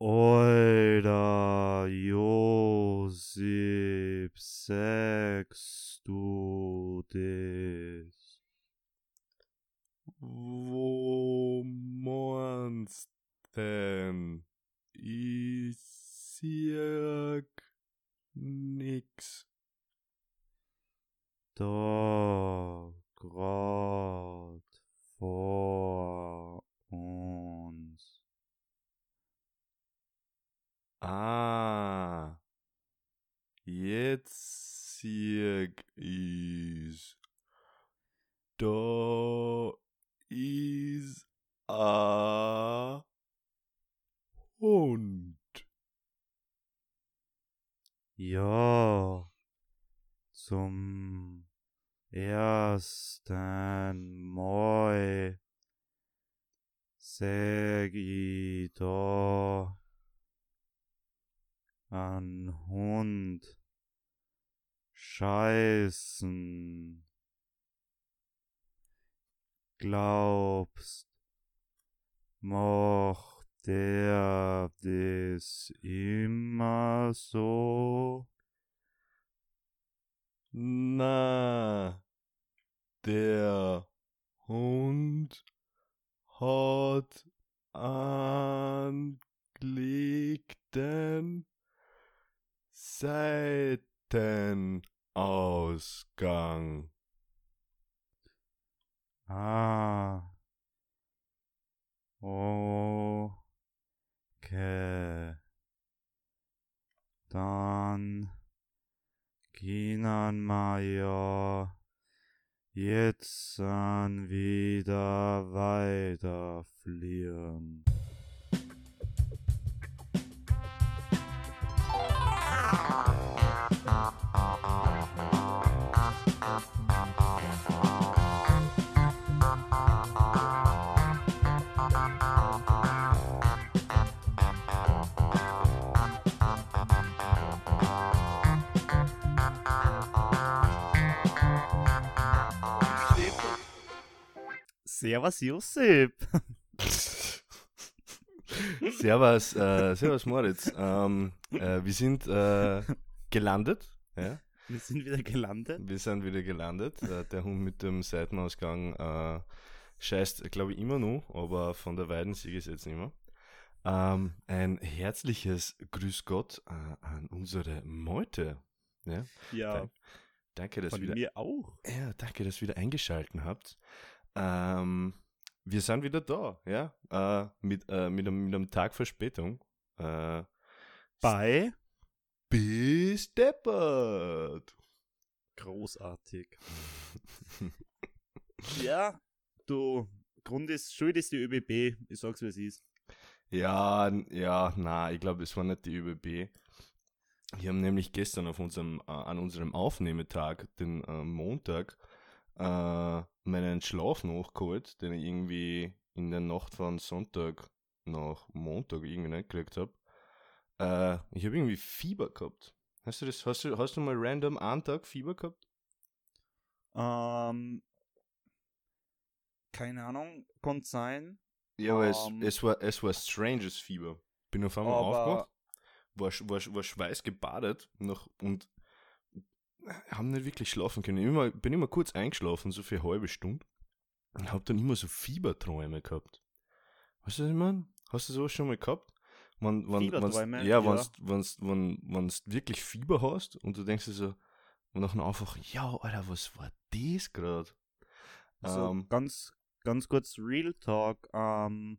Alter, Servus Josip. Servus, äh, Servus Moritz. Ähm, äh, wir sind äh, gelandet. Ja? Wir sind wieder gelandet. Wir sind wieder gelandet. Äh, der Hund mit dem Seitenausgang äh, scheißt, glaube ich, immer noch, aber von der Weidensieg ist jetzt nicht mehr. Ähm, ein herzliches Grüß Gott äh, an unsere Meute. Ja? Ja, Da- Danke, dass von wieder, mir auch. ja, danke, dass ihr wieder eingeschalten habt. Ähm, wir sind wieder da, ja, äh, mit, äh, mit, einem, mit einem Tag Verspätung. Äh, Bei bis deppert. großartig. ja, du, Grund ist, schuld ist die ÖBB. Ich sag's, wie es ist. Ja, ja, na, ich glaube, es war nicht die ÖBB. Wir haben nämlich gestern auf unserem, äh, an unserem Aufnehmetag, den äh, Montag, äh, meinen Schlaf nachgeholt, den ich irgendwie in der Nacht von Sonntag nach Montag irgendwie nicht gekriegt habe. Äh, ich habe irgendwie Fieber gehabt. Hast du das, hast du, hast du mal random einen Tag Fieber gehabt? Ähm, keine Ahnung, kann sein. Ja, aber es, Ähm. es, war, es war stranges Fieber. Bin auf einmal aufgewacht, war, war, war schweißgebadet noch und haben nicht wirklich schlafen können. Immer, bin immer kurz eingeschlafen, so für eine halbe Stunde. Und hab dann immer so Fieberträume gehabt. Weißt du, was ich meine? Hast du sowas schon mal gehabt? Wenn, wenn, Fieberträume? Wenn's, ja, Ja. Wenn's, wenn's, wenn wenn's wirklich Fieber hast und du denkst dir so, und nachher einfach, ja, Alter, was war das gerade? Also Ähm. ganz, ganz kurz Real Talk. Ähm,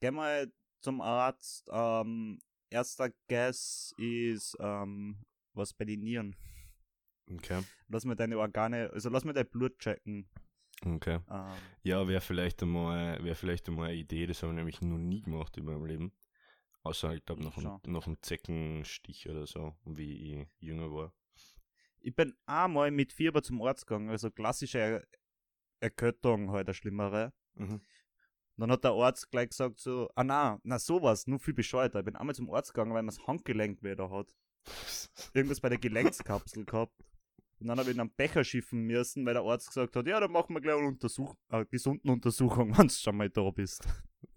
geh mal zum Arzt. Ähm, erster Guess ist ähm, was bei den Nieren. Okay, Lass mir deine Organe, also lass mir dein Blut checken. okay. Ähm, Ja, wäre vielleicht einmal, wäre vielleicht einmal eine Idee, das habe ich nämlich noch nie gemacht in meinem Leben. Außer, ich glaube, noch, ein, noch ein Zeckenstich oder so, wie ich jünger war. ich bin einmal mit Fieber zum Arzt gegangen, also klassische er Erkältung, halt eine schlimmere. Mhm. Dann hat der Arzt gleich gesagt so, ah na, na sowas, nur viel bescheuerter. Ich bin einmal zum Arzt gegangen, weil man das Handgelenk wieder hat. Irgendwas bei der Gelenkskapsel gehabt. Und dann habe ich in einen Becher schiffen müssen, weil der Arzt gesagt hat, ja, dann machen wir gleich eine Untersuch äh, gesunden Untersuchung, wenn du schon mal da bist.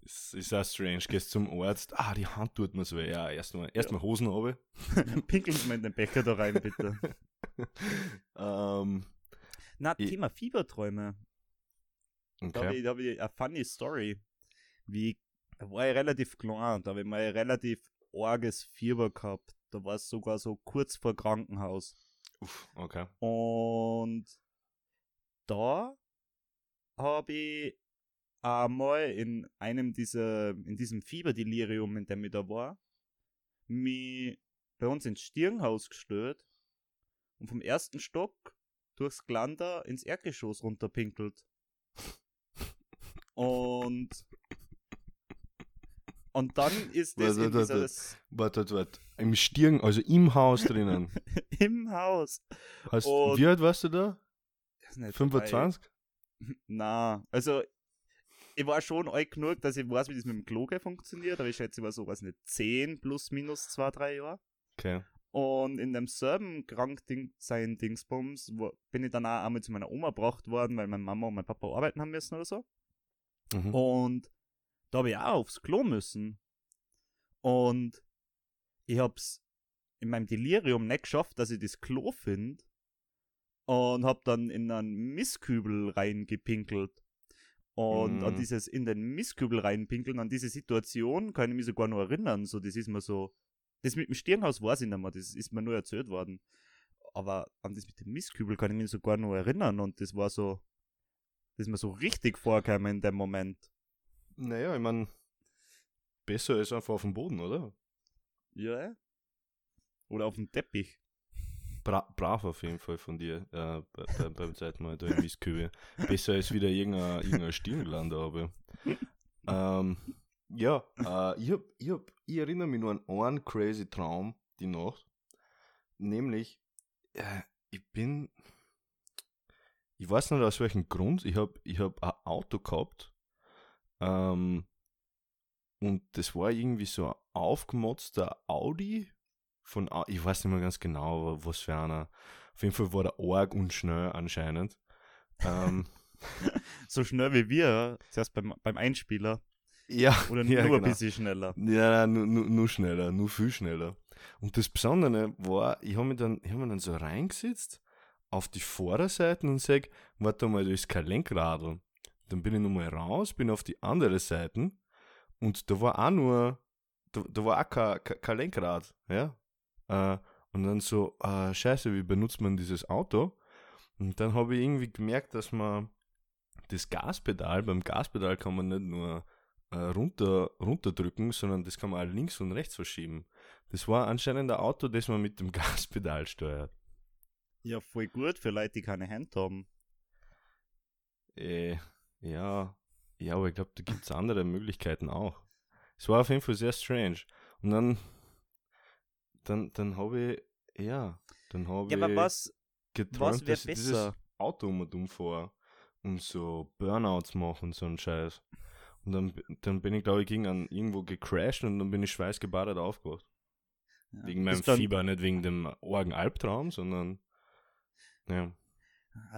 Ist, ist auch strange. Gehst zum Arzt, ah, die Hand tut mir so weh. Ja, erstmal erst mal Hosen runter. Pinkeln Sie mal in den Becher da rein, bitte. ähm, Na, Thema Fieberträume. Da habe okay. ich, hab ich eine funny Story. Wie, da war ich relativ klein, da habe ich mal ein relativ arges Fieber gehabt. Da war es sogar so kurz vor Krankenhaus. Uff, okay. Und da habe ich einmal in einem dieser, in diesem Fieberdelirium, in dem ich da war, mich bei uns ins Stirnhaus gestellt und vom ersten Stock durchs Glander ins Erdgeschoss runterpinkelt. Und und dann ist das Warte, warte, Warte, warte, warte. Im Stirn, also im Haus drinnen. im Haus. Hast, Und- wie alt warst du da? Ich weiß nicht, 25? Na, also ich war schon alt genug, dass ich weiß, wie das mit dem Kloge funktioniert, aber ich schätze, ich war so, was nicht, 10 plus minus 2, 3 Jahre. Okay. Und in dem selben Krankding sein Dingsbums wo, bin ich dann auch einmal zu meiner Oma gebracht worden, weil meine Mama und mein Papa arbeiten haben müssen oder so. Mhm. Und da habe ich auch aufs Klo müssen. Und ich hab's in meinem Delirium nicht geschafft, dass ich das Klo finde. Und hab dann in einen Mistkübel reingepinkelt. Und an Mhm. dieses in den Mistkübel reinpinkeln, an diese Situation kann ich mich sogar noch erinnern. So, das ist mir so. Das mit dem Stirnhaus weiß ich nicht mehr, das ist mir nur erzählt worden. Aber an das mit dem Mistkübel kann ich mich sogar noch erinnern und das war so. Das ist mir so richtig vorgekommen in dem Moment. Naja, ich meine, besser ist einfach auf dem Boden, oder? Ja. Oder auf dem Teppich. Bra brav auf jeden Fall von dir äh, bei, bei, beim zweiten Mal da im Mistkübel. Besser als wieder irgendein, irgendein Stirnland, aber. Ähm, ja, äh, ich, hab, ich, hab, ich erinnere mich nur an einen crazy Traum die Nacht. Nämlich, äh, ich bin. Ich weiß nicht aus welchem Grund, ich habe ich hab ein Auto gehabt. Ähm, und das war irgendwie so ein aufgemotzter Audi von, ich weiß nicht mehr ganz genau, wa- was für einer. Auf jeden Fall war der arg und schnell anscheinend. ähm, So schnell wie wir, zuerst beim, beim Einspieler. ja, Oder ja, nur ein genau. bisschen schneller. Ja, nur, nur, nur schneller, nur viel schneller. Und das Besondere war, ich habe mich, dann- ich hab mich dann so reingesetzt auf die Vorderseite und sag, warte mal, da ist kein Lenkradl. Dann bin ich nochmal raus, bin auf die andere Seite und da war auch nur, da, da war auch kein, kein, Lenkrad, ja. Äh, und dann so, äh, scheiße, wie benutzt man dieses Auto? Und dann habe ich irgendwie gemerkt, dass man das Gaspedal, beim Gaspedal kann man nicht nur äh, runter, runterdrücken, sondern das kann man auch links und rechts verschieben. Das war anscheinend ein Auto, das man mit dem Gaspedal steuert. Ja, voll gut für Leute, die keine Hand haben. Äh, ja, ja, aber ich glaube, da gibt es andere Möglichkeiten auch. Es war auf jeden Fall sehr strange. Und dann, dann, dann habe ich, ja, dann habe Ja, ich was, geträumt, was dass ich dieses besser? Auto um und um fahre und so Burnouts mache und so einen Scheiß. Und dann, dann bin ich, glaube ich, gegen einen, irgendwo gecrashed und dann bin ich schweißgebadet aufgewacht. Ja, Wegen meinem Fieber, nicht wegen dem argen Albtraum, sondern ja.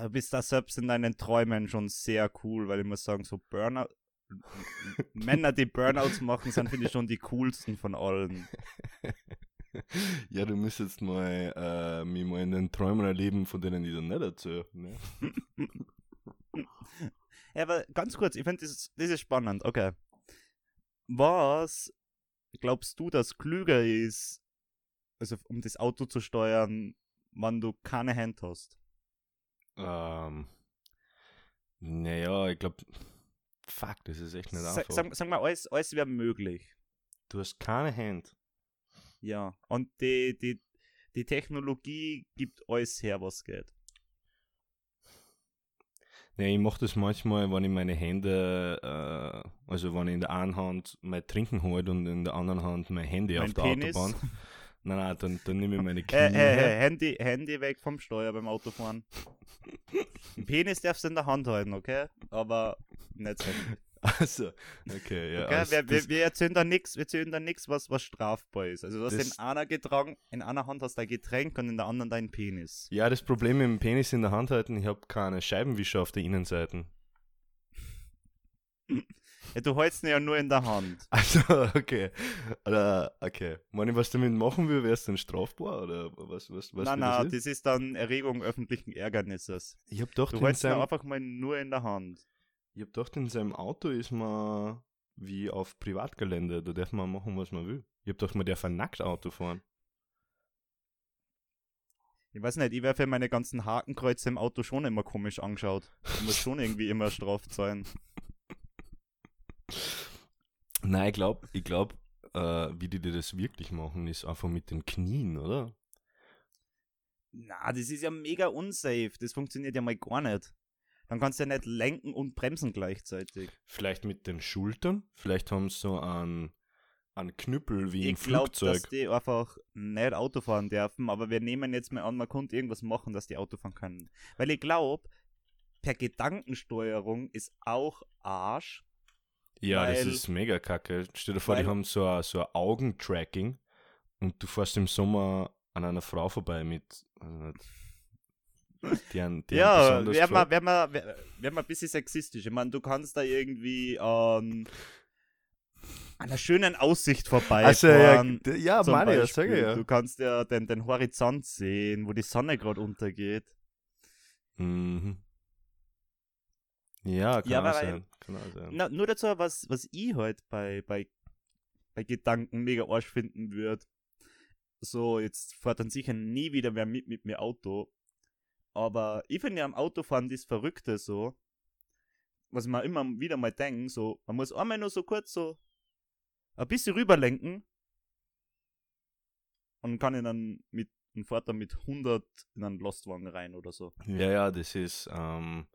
Du bist da selbst in deinen Träumen schon sehr cool, weil ich muss sagen, so Burnout. Männer, die Burnouts machen, sind, finde ich, schon die coolsten von allen. ja, du müsstest mal äh, mich mal in den Träumen erleben, von denen ich dann nicht erzähle. Ne? Ja, aber ganz kurz, ich finde, das, ist- das ist spannend. Okay. Was glaubst du, dass klüger ist, also um das Auto zu steuern, wenn du keine Hand hast? Ähm, naja, ich glaube, fuck, das ist echt nicht einfach. sag, sag mal, alles, alles wäre möglich. du hast keine Hand. Ja. Und die, die, die Technologie gibt alles her, was geht. Nee, ich mache das manchmal, wenn ich meine Hände, äh, also wenn ich in der einen Hand mein Trinken halte und in der anderen Hand mein Handy Mein auf der Penis. Autobahn. Nein, nein, dann, dann nehme ich meine Knie. Äh, äh, äh, Handy, Handy weg vom Steuer beim Autofahren. Penis darfst du in der Hand halten, okay? Aber nicht so. Also, okay, ja. Okay? wir, wir, wir erzählen da nichts, wir erzählen da nichts, was, was strafbar ist. Also du hast in einer getragen, in einer Hand hast du dein Getränk und in der anderen deinen Penis. Ja, das Problem mit dem Penis in der Hand halten, ich habe keine Scheibenwischer auf der Innenseite. Ja, du hältst ihn ja nur in der Hand. Also, okay. Oder, okay. Ich was damit machen will, wäre es dann strafbar? Oder was, was, was nein, nein, das das ist dann Erregung öffentlichen Ärgernisses. Ich hab doch Du hältst ihn einfach mal nur in der Hand. ich hab gedacht, in seinem Auto ist man wie auf Privatgelände. Da darf man machen, was man will. Ich hab doch man darf ein nackt Auto fahren. Ich weiß nicht, ich wäre für meine ganzen Hakenkreuze im Auto schon immer komisch angeschaut. Ich muss schon irgendwie immer Straf zahlen. Nein, ich glaube, ich glaub, äh, wie die das wirklich machen, ist einfach mit den Knien, oder? Na, das ist ja mega unsafe. Das funktioniert ja mal gar nicht. Dann kannst du ja nicht lenken und bremsen gleichzeitig. Vielleicht mit den Schultern? Vielleicht haben sie so einen, einen Knüppel wie im ich glaube, dass Flugzeug. die einfach nicht Auto fahren dürfen, aber wir nehmen jetzt mal an, man konnte irgendwas machen, dass die Auto fahren können. Weil ich glaube, per Gedankensteuerung ist auch Arsch. Ja, das ist mega kacke. Stell dir vor, die haben so ein, so ein Augentracking und du fährst im Sommer an einer Frau vorbei mit. deren, deren Ja, wäre mal, wär mal, wär, wär mal ein bisschen sexistisch. Ich meine, du kannst da irgendwie an einer schönen Aussicht vorbei Also, ja, ja meine Beispiel. sage ja. Du kannst ja den, den Horizont sehen, wo die Sonne gerade untergeht. Mhm. Ja, kann Ja, auch sein. Kann auch sein. Na, nur dazu, was, was ich halt bei, bei, bei Gedanken mega Arsch finden würde. So, jetzt fährt dann sicher nie wieder wer mit mit mir Auto. Aber ich finde ja am Autofahren das Verrückte so, was man immer wieder mal denken, so, man muss einmal nur so kurz so ein bisschen rüberlenken und kann ihn dann mit und fährt dann mit 100 in einen Lastwagen rein oder so. Ja, ja, das ist ähm,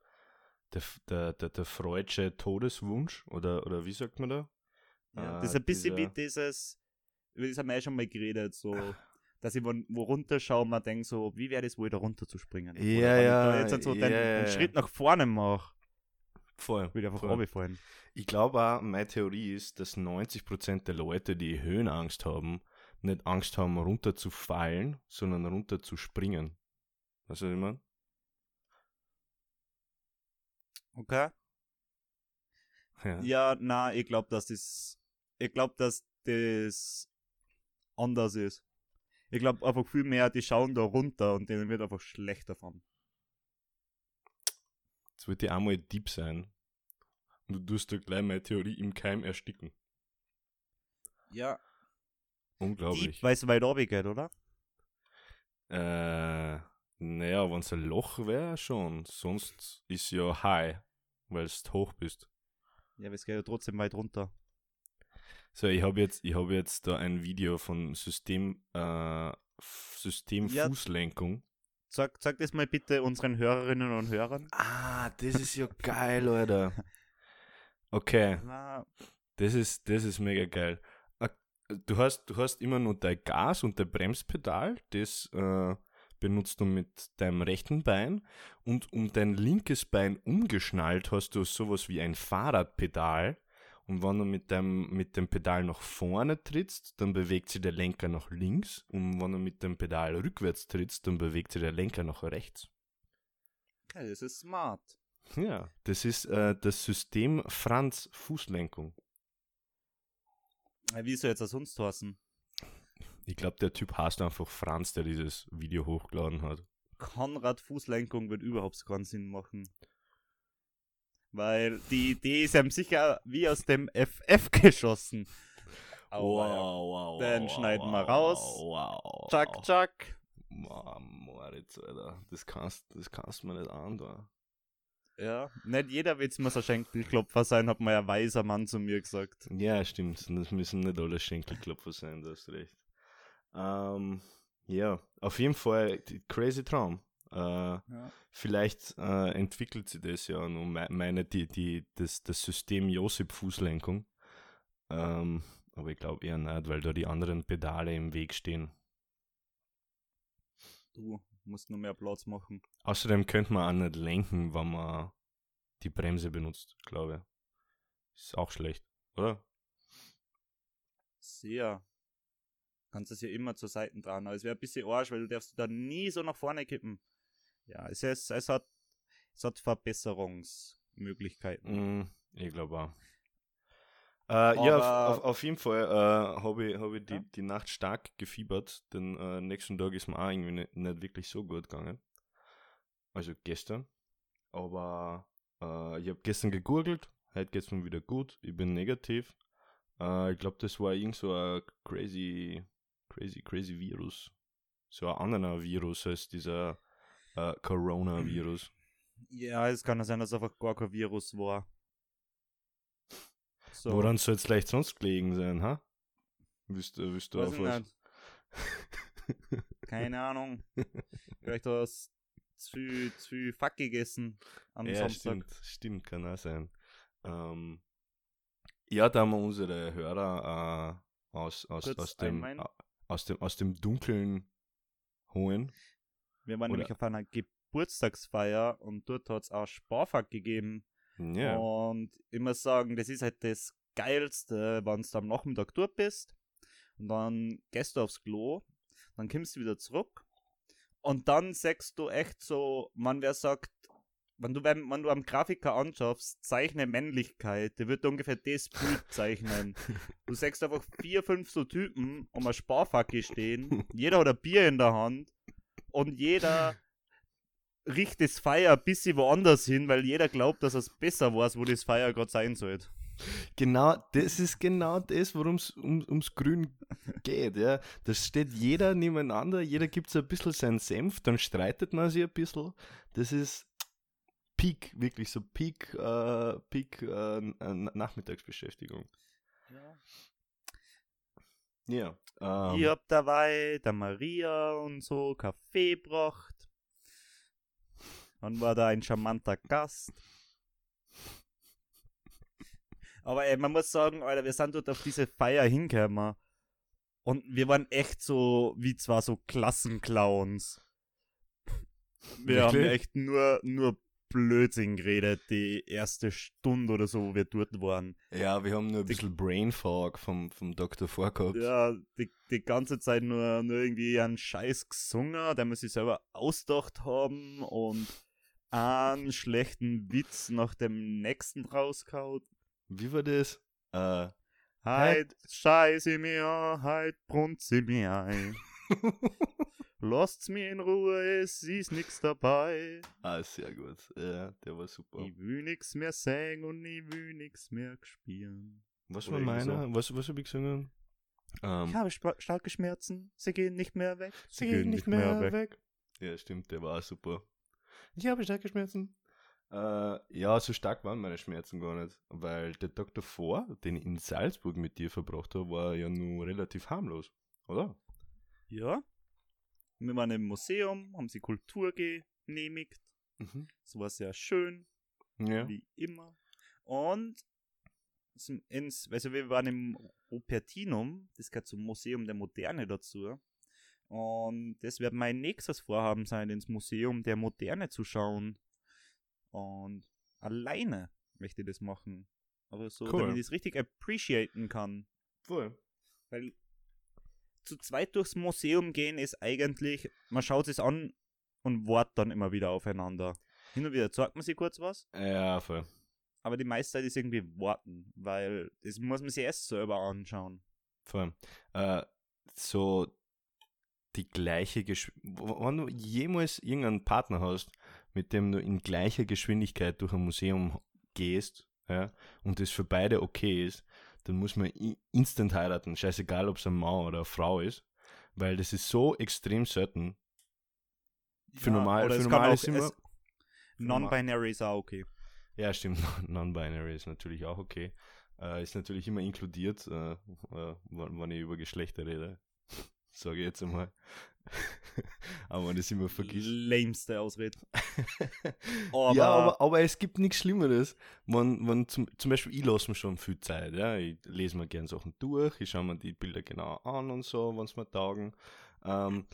der, der, der, der Freudsche Todeswunsch oder, oder wie sagt man da? Ja, das ist ein bisschen dieser- wie dieses, über das haben wir ja schon mal geredet, so, dass ich wo, wo runterschaue und mir denke, so, wie wäre das wohl da runter zu springen? Ja, wenn ja, jetzt halt so ja, den, ja, den. Schritt nach vorne mache, Voll. würde ich einfach voll. runterfallen. Ich glaube auch, meine Theorie ist, dass 90% der Leute, die Höhenangst haben, nicht Angst haben, runterzufallen, sondern runterzuspringen. Weißt du, was ich meine? Okay. Ja. Ja, na, ich glaube, dass das, ich glaube, dass das anders ist. Ich glaube einfach viel mehr, die schauen da runter und denen wird einfach schlecht davon. Jetzt wird die einmal deep sein. Und du tust da gleich meine Theorie im Keim ersticken. Ja. Unglaublich. Weil es weit oben geht, oder? Äh, naja, wenn es ein Loch wäre, schon. Sonst ist ja high, weil du hoch bist. Ja, aber es geht ja trotzdem weit runter. So, ich habe jetzt, ich hab jetzt da ein Video von System, äh, F- System Ja. Fußlenkung. Sag, sag das mal bitte unseren Hörerinnen und Hörern. Ah, das ist ja geil, Alter. Okay, Na, das ist, das ist mega geil. Äh, Du hast, du hast immer nur dein Gas und dein Bremspedal, das äh, benutzt du mit deinem rechten Bein und um dein linkes Bein umgeschnallt hast du sowas wie ein Fahrradpedal und wenn du mit dem, mit dem Pedal nach vorne trittst, dann bewegt sich der Lenker nach links und wenn du mit dem Pedal rückwärts trittst, dann bewegt sich der Lenker nach rechts. okay, das ist smart. Ja, das ist äh, das System Franz Fußlenkung. Äh, Wie soll jetzt das sonst heißen? Ich glaube, der Typ heißt einfach Franz, der dieses Video hochgeladen hat. Konrad Fußlenkung wird überhaupt keinen Sinn machen. Weil die Idee ist ihm sicher wie aus dem FF geschossen. Aber ja. wow, Den schneiden wir raus. Wow. Chuck, chuck. Mann, Moritz, Alter. Das kannst, das kannst du mir nicht an, da. Ja, nicht jeder Witz muss ein Schenkelklopfer sein, hat mal ein weiser Mann zu mir gesagt. Ja, stimmt. Das müssen nicht alle Schenkelklopfer sein, du hast recht. Ähm, ja, auf jeden Fall crazy Traum. Äh, Ja. Vielleicht äh, entwickelt sich das ja me- meine, die, die, das, das System Josip Fußlenkung. Ähm, aber ich glaube eher nicht, weil da die anderen Pedale im Weg stehen. Du musst nur mehr Platz machen. Außerdem könnte man auch nicht lenken, wenn man die Bremse benutzt, glaube ich. Ist auch schlecht, oder? Sehr. Kannst es ja immer zur Seite dran. Aber es wäre ein bisschen Arsch, weil du darfst da nie so nach vorne kippen. Ja, es, ist, es, hat, es hat Verbesserungsmöglichkeiten. Mm, ich glaube auch. Äh, ja, auf, auf jeden Fall äh, habe ich, hab ich die, Ja. die Nacht stark gefiebert, denn äh, nächsten Tag ist mir auch irgendwie nicht, nicht wirklich so gut gegangen. Also gestern. Aber äh, ich habe gestern gegurgelt, heute geht es mir wieder gut, ich bin negativ. Äh, ich glaube, das war irgend so ein crazy, crazy, crazy Virus. So ein anderer Virus als dieser äh, Corona-Virus. Ja, es kann ja sein, dass es einfach gar kein Virus war. So, Woran soll es vielleicht sonst gelegen sein, ha? Willst, du- willst du weiß auf was? Keine Ahnung. Vielleicht hast du zu viel, zu viel Fuck gegessen am ja, Samstag. stimmt, stimmt, kann auch sein. Ähm, ja, da haben wir unsere Hörer äh, aus, aus, Kurz aus, dem, einweihen. Aus, dem, aus dem Dunkeln holen. Wir waren Oder- nämlich auf einer Geburtstagsfeier und dort hat es auch Sparfuck gegeben. Ja, Und muss sagen, das ist halt das Geilste, wenn du am Nachmittag dort bist und dann gehst du aufs Klo, dann kommst du wieder zurück und dann sagst du echt so, man wer sagt, wenn du, wenn, wenn du am Grafiker anschaust, zeichne Männlichkeit, der wird ungefähr das Bild zeichnen. Du sagst einfach vier, fünf so Typen um eine Sparfacke stehen, jeder hat ein Bier in der Hand und jeder riecht das Feuer ein bisschen woanders hin, weil jeder glaubt, dass es besser weiß, wo das Feuer gerade sein sollte. genau, das ist genau das, worum es um, ums Grün geht. Ja. Da steht jeder nebeneinander, jeder gibt so ein bisschen seinen Senf, dann streitet man sich ein bisschen. Das ist Peak, wirklich so Peak, äh, Peak äh, Nachmittagsbeschäftigung. Ja. Ähm, ich hab dabei der Maria und so Kaffee gebracht. Dann war da ein charmanter Gast. Aber ey, man muss sagen, Alter, wir sind dort auf diese Feier hingekommen. Und wir waren echt so, wie zwar so Klassenclowns. Wir haben Wirklich? echt nur, nur Blödsinn geredet, die erste Stunde oder so, wo wir dort waren. Ja, wir haben nur ein bisschen Brain Fog vom, vom Dr. vorgehabt. Ja, die, die ganze Zeit nur, nur irgendwie einen Scheiß gesungen, den wir sich selber ausgedacht haben und einen schlechten Witz nach dem nächsten rausgehauen. Wie war das? Äh, Heit scheiße mir, heit brunze mir ein. Lasst's mir in Ruhe, es ist nix dabei. ah, sehr gut. Ja, der war super. Ich will nix mehr singen und ich will nix mehr spielen. Was war meiner? Was, was habe ich gesungen? Ähm, Ich habe starke Schmerzen, sie gehen nicht mehr weg. Sie gehen nicht mehr weg. Ja, stimmt, der war super. Ich habe starke Schmerzen. Äh, ja, so stark waren meine Schmerzen gar nicht, weil der Tag davor, den ich in Salzburg mit dir verbracht habe, war ja nur relativ harmlos, oder? Ja. Wir waren im Museum, haben sie Kultur genehmigt. Mhm. Es war sehr schön, Ja. wie immer. Und ins, also wir waren im Opertinum, das gehört zum Museum der Moderne dazu. Und das wird mein nächstes Vorhaben sein, ins Museum der Moderne zu schauen. Und alleine möchte ich das machen. Aber so, Cool. damit ich es richtig appreciaten kann. Voll. Weil zu zweit durchs Museum gehen ist eigentlich, man schaut es an und wartet dann immer wieder aufeinander. Hin und wieder sagt man sich kurz was, Ja, voll. aber die meiste Zeit ist irgendwie warten, weil das muss man sich erst selber anschauen. Voll. Äh, so die gleiche Geschwindigkeit. Wenn du jemals irgendeinen Partner hast, mit dem du in gleicher Geschwindigkeit durch ein Museum gehst, ja, und das für beide okay ist, dann muss man instant heiraten. Scheißegal, ob es ein Mann oder eine Frau ist. Weil das ist so extrem selten. Für normal, oder für es normal ist immer. Non-binary ist auch okay. Ja, stimmt. Non-binary ist natürlich auch okay. Äh, ist natürlich immer inkludiert, äh, äh, wenn, wenn ich über Geschlechter rede. Sage ich jetzt einmal. Aber man das immer vergisst. Lämste Ausrede. Aber, ja, aber, aber es gibt nichts Schlimmeres. wenn, wenn zum, zum Beispiel, ich lasse mir schon viel Zeit. Ja? Ich lese mir gerne Sachen durch, ich schaue mir die Bilder genau an und so, wenn es mir taugen. Ähm,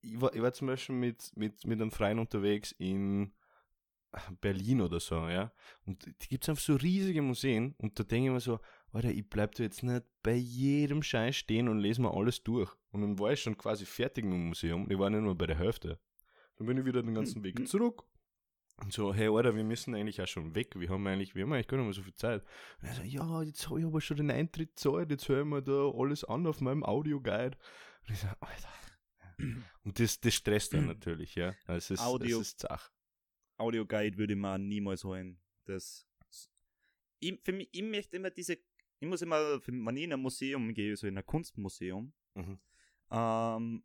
ich, war, ich war zum Beispiel mit, mit, mit einem Freund unterwegs in Berlin oder so, ja. Und die gibt es einfach so riesige Museen und da denke ich mir so, Alter, ich bleib da jetzt nicht bei jedem Scheiß stehen und lese mir alles durch. Und dann war ich schon quasi fertig mit dem Museum. Ich war nicht nur bei der Hälfte. Dann bin ich wieder den ganzen Weg zurück. Und so, hey, Alter, wir müssen eigentlich auch schon weg. Wir haben eigentlich, wir haben eigentlich gar nicht mehr so viel Zeit. Und er so, ja, jetzt habe ich aber schon den Eintritt gezahlt, jetzt höre ich mir da alles an auf meinem Audioguide. Und ich so, Alter. Und das, das stresst dann natürlich, ja. Also es ist, Audio- es ist Zach. Audioguide würde man niemals holen. Das. Ich, für mich, ich möchte immer diese. Ich muss immer, wenn ich in ein Museum gehe, so in ein Kunstmuseum, Mhm. ähm,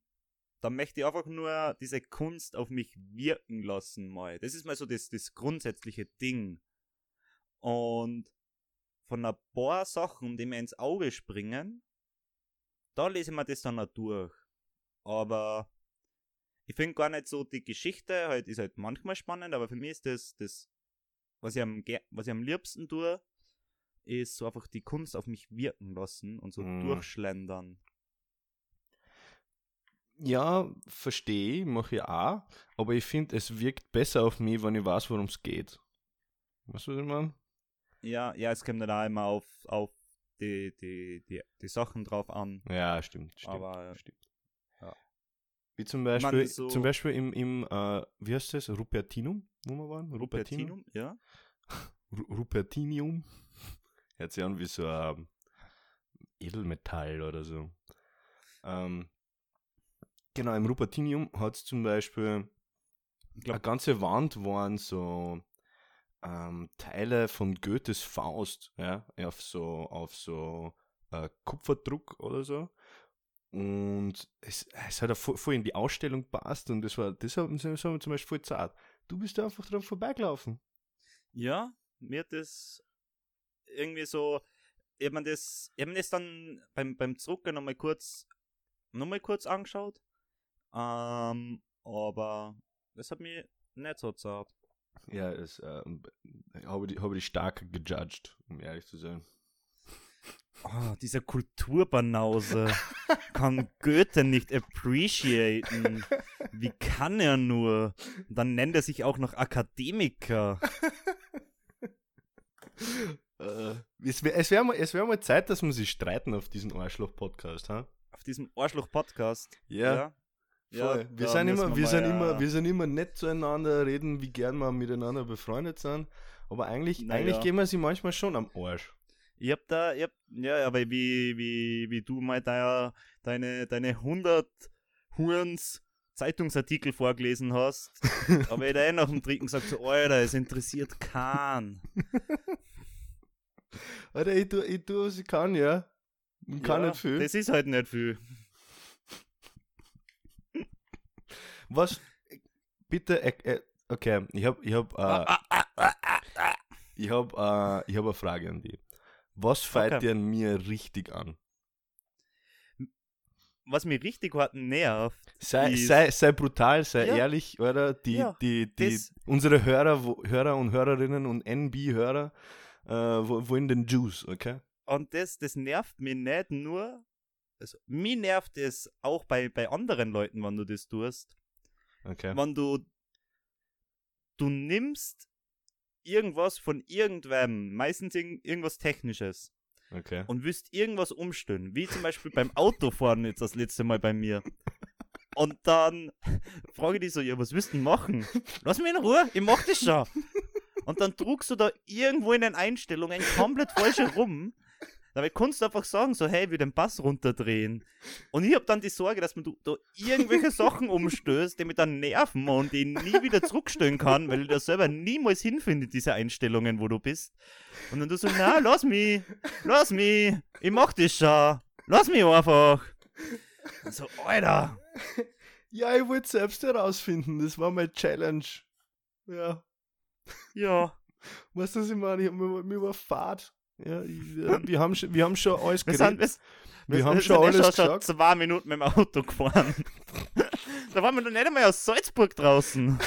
dann möchte ich einfach nur diese Kunst auf mich wirken lassen mal. Das ist mal so das, das grundsätzliche Ding. Und von ein paar Sachen, die mir ins Auge springen, da lese ich mir das dann auch durch. Aber ich finde gar nicht so, die Geschichte halt ist halt manchmal spannend, aber für mich ist das, das was, ich am, was ich am liebsten tue, ist so einfach die Kunst auf mich wirken lassen und so Mhm. durchschlendern. Ja, verstehe ich, mache ich auch. Aber ich finde, es wirkt besser auf mich, wenn ich weiß, worum es geht. Weißt du, was ich meine? Ja, ja, es kommt dann auch immer auf, auf die, die, die, die Sachen drauf an. Ja, stimmt, stimmt. Aber stimmt. ja. Wie zum meine, Beispiel, so- zum Beispiel im, im äh, wie heißt das, Rupertinum, wo wir waren? Rupertinum, ja. Ru- Rupertinium. Hört sich an wie so ein Edelmetall oder so. Ähm, genau, im Rupertinium hat es zum Beispiel eine ganze Wand waren so ähm, Teile von Goethes Faust, ja, auf so, auf so äh, Kupferdruck oder so. Und es, es hat auch voll, in die Ausstellung passt und das war, das haben wir zum Beispiel voll zart. Du bist da einfach dran vorbeigelaufen. ja, mir hat das irgendwie so, ich hab mir das, ich hab mir das dann beim, beim Zurückgehen nochmal kurz, nochmal kurz angeschaut. Ähm, aber das hat mich nicht so zart. Ja, es ähm, habe die, habe die stark gejudged, um ehrlich zu sein. Oh, diese Kulturbanause kann Goethe nicht appreciaten. Wie kann er nur? Dann nennt er sich auch noch Akademiker. Äh, es wäre es wär mal, wär mal Zeit, dass wir sich streiten auf diesen Arschloch-Podcast, ha? Auf diesem Arschloch-Podcast. Ja. Voll. wir, sind immer, wir, sind ja, immer, wir sind immer nett zueinander, reden, wie gern wir miteinander befreundet sind. Aber eigentlich, Na eigentlich ja. gehen wir sie manchmal schon am Arsch. Ich hab da, ich hab, ja, aber wie, wie, wie du mal da, deine, deine 100 Hurens Zeitungsartikel vorgelesen hast, habe ich da eh nach dem Trinken gesagt, so, Alter, es interessiert keinen. Alter, ich tu, ich tu, was ich kann, ja. Ich kann ja, nicht viel. Das ist halt nicht viel. Was, bitte, äh, äh, okay, ich hab, ich hab, äh, ich hab, äh, ich hab eine Frage an dich. Was fällt Okay. dir an mir richtig an? Was mich richtig hart nervt, Sei, sei, sei brutal, sei Ja. ehrlich, oder? Die, Ja, die, die, unsere Hörer, Hörer und Hörerinnen und NB-Hörer äh, wo- wollen den Juice, okay? Und das, das nervt mich nicht nur. Also, mich nervt es auch bei, bei anderen Leuten, wenn du das tust. Okay. Wenn du. Du nimmst irgendwas von irgendwem, meistens irgend, irgendwas Technisches, Okay. und willst irgendwas umstellen. Wie zum Beispiel beim Autofahren jetzt das letzte Mal bei mir. Und dann frage ich dich so, ja, was willst du denn machen? Lass mich in Ruhe, ich mach das schon. Und dann druckst du da irgendwo in den Einstellungen komplett falsch herum. Dabei kannst du einfach sagen, so, hey, will den Bass runterdrehen. Und ich habe dann die Sorge, dass man da irgendwelche Sachen umstößt, die mich dann nerven und die nie wieder zurückstellen kann, weil ich da selber niemals hinfinde, diese Einstellungen, wo du bist. Und dann du so, na, lass mich, lass mich, ich mach das schon, lass mich einfach. Und so, Alter. Ja, ich wollte selbst herausfinden, das war meine Challenge. Ja. Ja, Weißt du, was ich meine? Ich hab mir, mir war Fahrt. Ja, ich, äh, wir, haben, schon- wir haben schon alles wir sind, geredet. wir, Wir haben wir schon alles schon, gesagt. schon zwei Minuten mit dem Auto gefahren. da waren wir noch nicht einmal aus Salzburg draußen.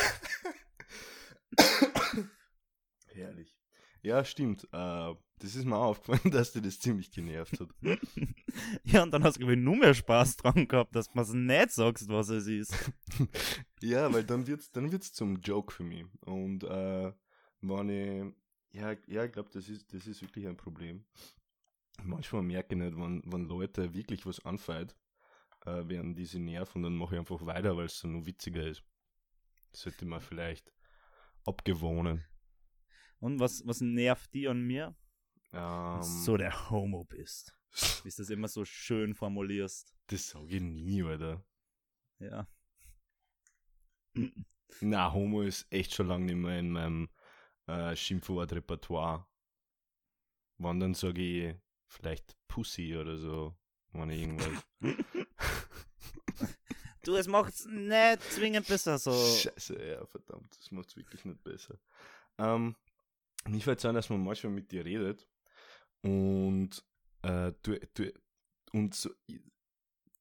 Ja, stimmt. Äh, das ist mir aufgefallen, dass dir das ziemlich genervt hat. Ja, und dann hast du, glaube ich, nur mehr Spaß dran gehabt, dass du mir's nicht sagst, was es ist. Ja, weil dann wird's, dann wird's zum Joke für mich. Und äh, wenn ich, ja, ja, ich glaube, das ist, das ist wirklich ein Problem. Manchmal merke ich nicht, wenn, wenn Leute wirklich was anfällt, äh, werden diese nerven und dann mache ich einfach weiter, weil es so nur witziger ist. Sollte man vielleicht abgewohnen. Und was, was nervt die an mir? Ähm, du so der Homo bist. Wie du das immer so schön formulierst. Das sage ich nie, Alter. Ja. Na, Homo ist echt schon lange nicht mehr in meinem äh, Schimpfwort-Repertoire. Wann dann sage ich vielleicht Pussy oder so, wenn ich irgendwas. Du, es macht's nicht zwingend besser so. Scheiße, ja, verdammt, das macht's wirklich nicht besser. Ähm, fällt es an, dass man manchmal mit dir redet und äh, du, du und so,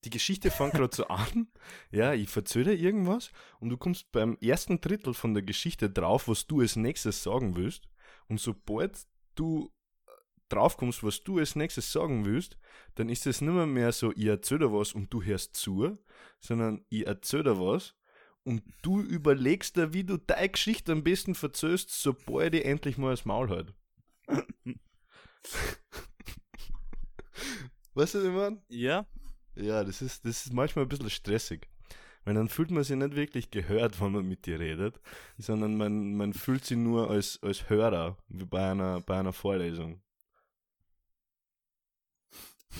die Geschichte fängt gerade so an, ja, ich dir irgendwas und du kommst beim ersten Drittel von der Geschichte drauf, was du als nächstes sagen willst. Und sobald du äh, drauf kommst, was du als nächstes sagen willst, dann ist es nicht mehr, mehr so, ich erzähle was und du hörst zu, sondern ich erzähle was und du überlegst dir, wie du deine Geschichte am besten verzöst, sobald ich endlich mal das Maul halt. weißt du, was ich meine? Ja? Ja, das ist, das ist manchmal ein bisschen stressig. Weil dann fühlt man sich nicht wirklich gehört, wenn man mit dir redet, sondern man, man fühlt sich nur als, als Hörer, wie bei einer, bei einer Vorlesung.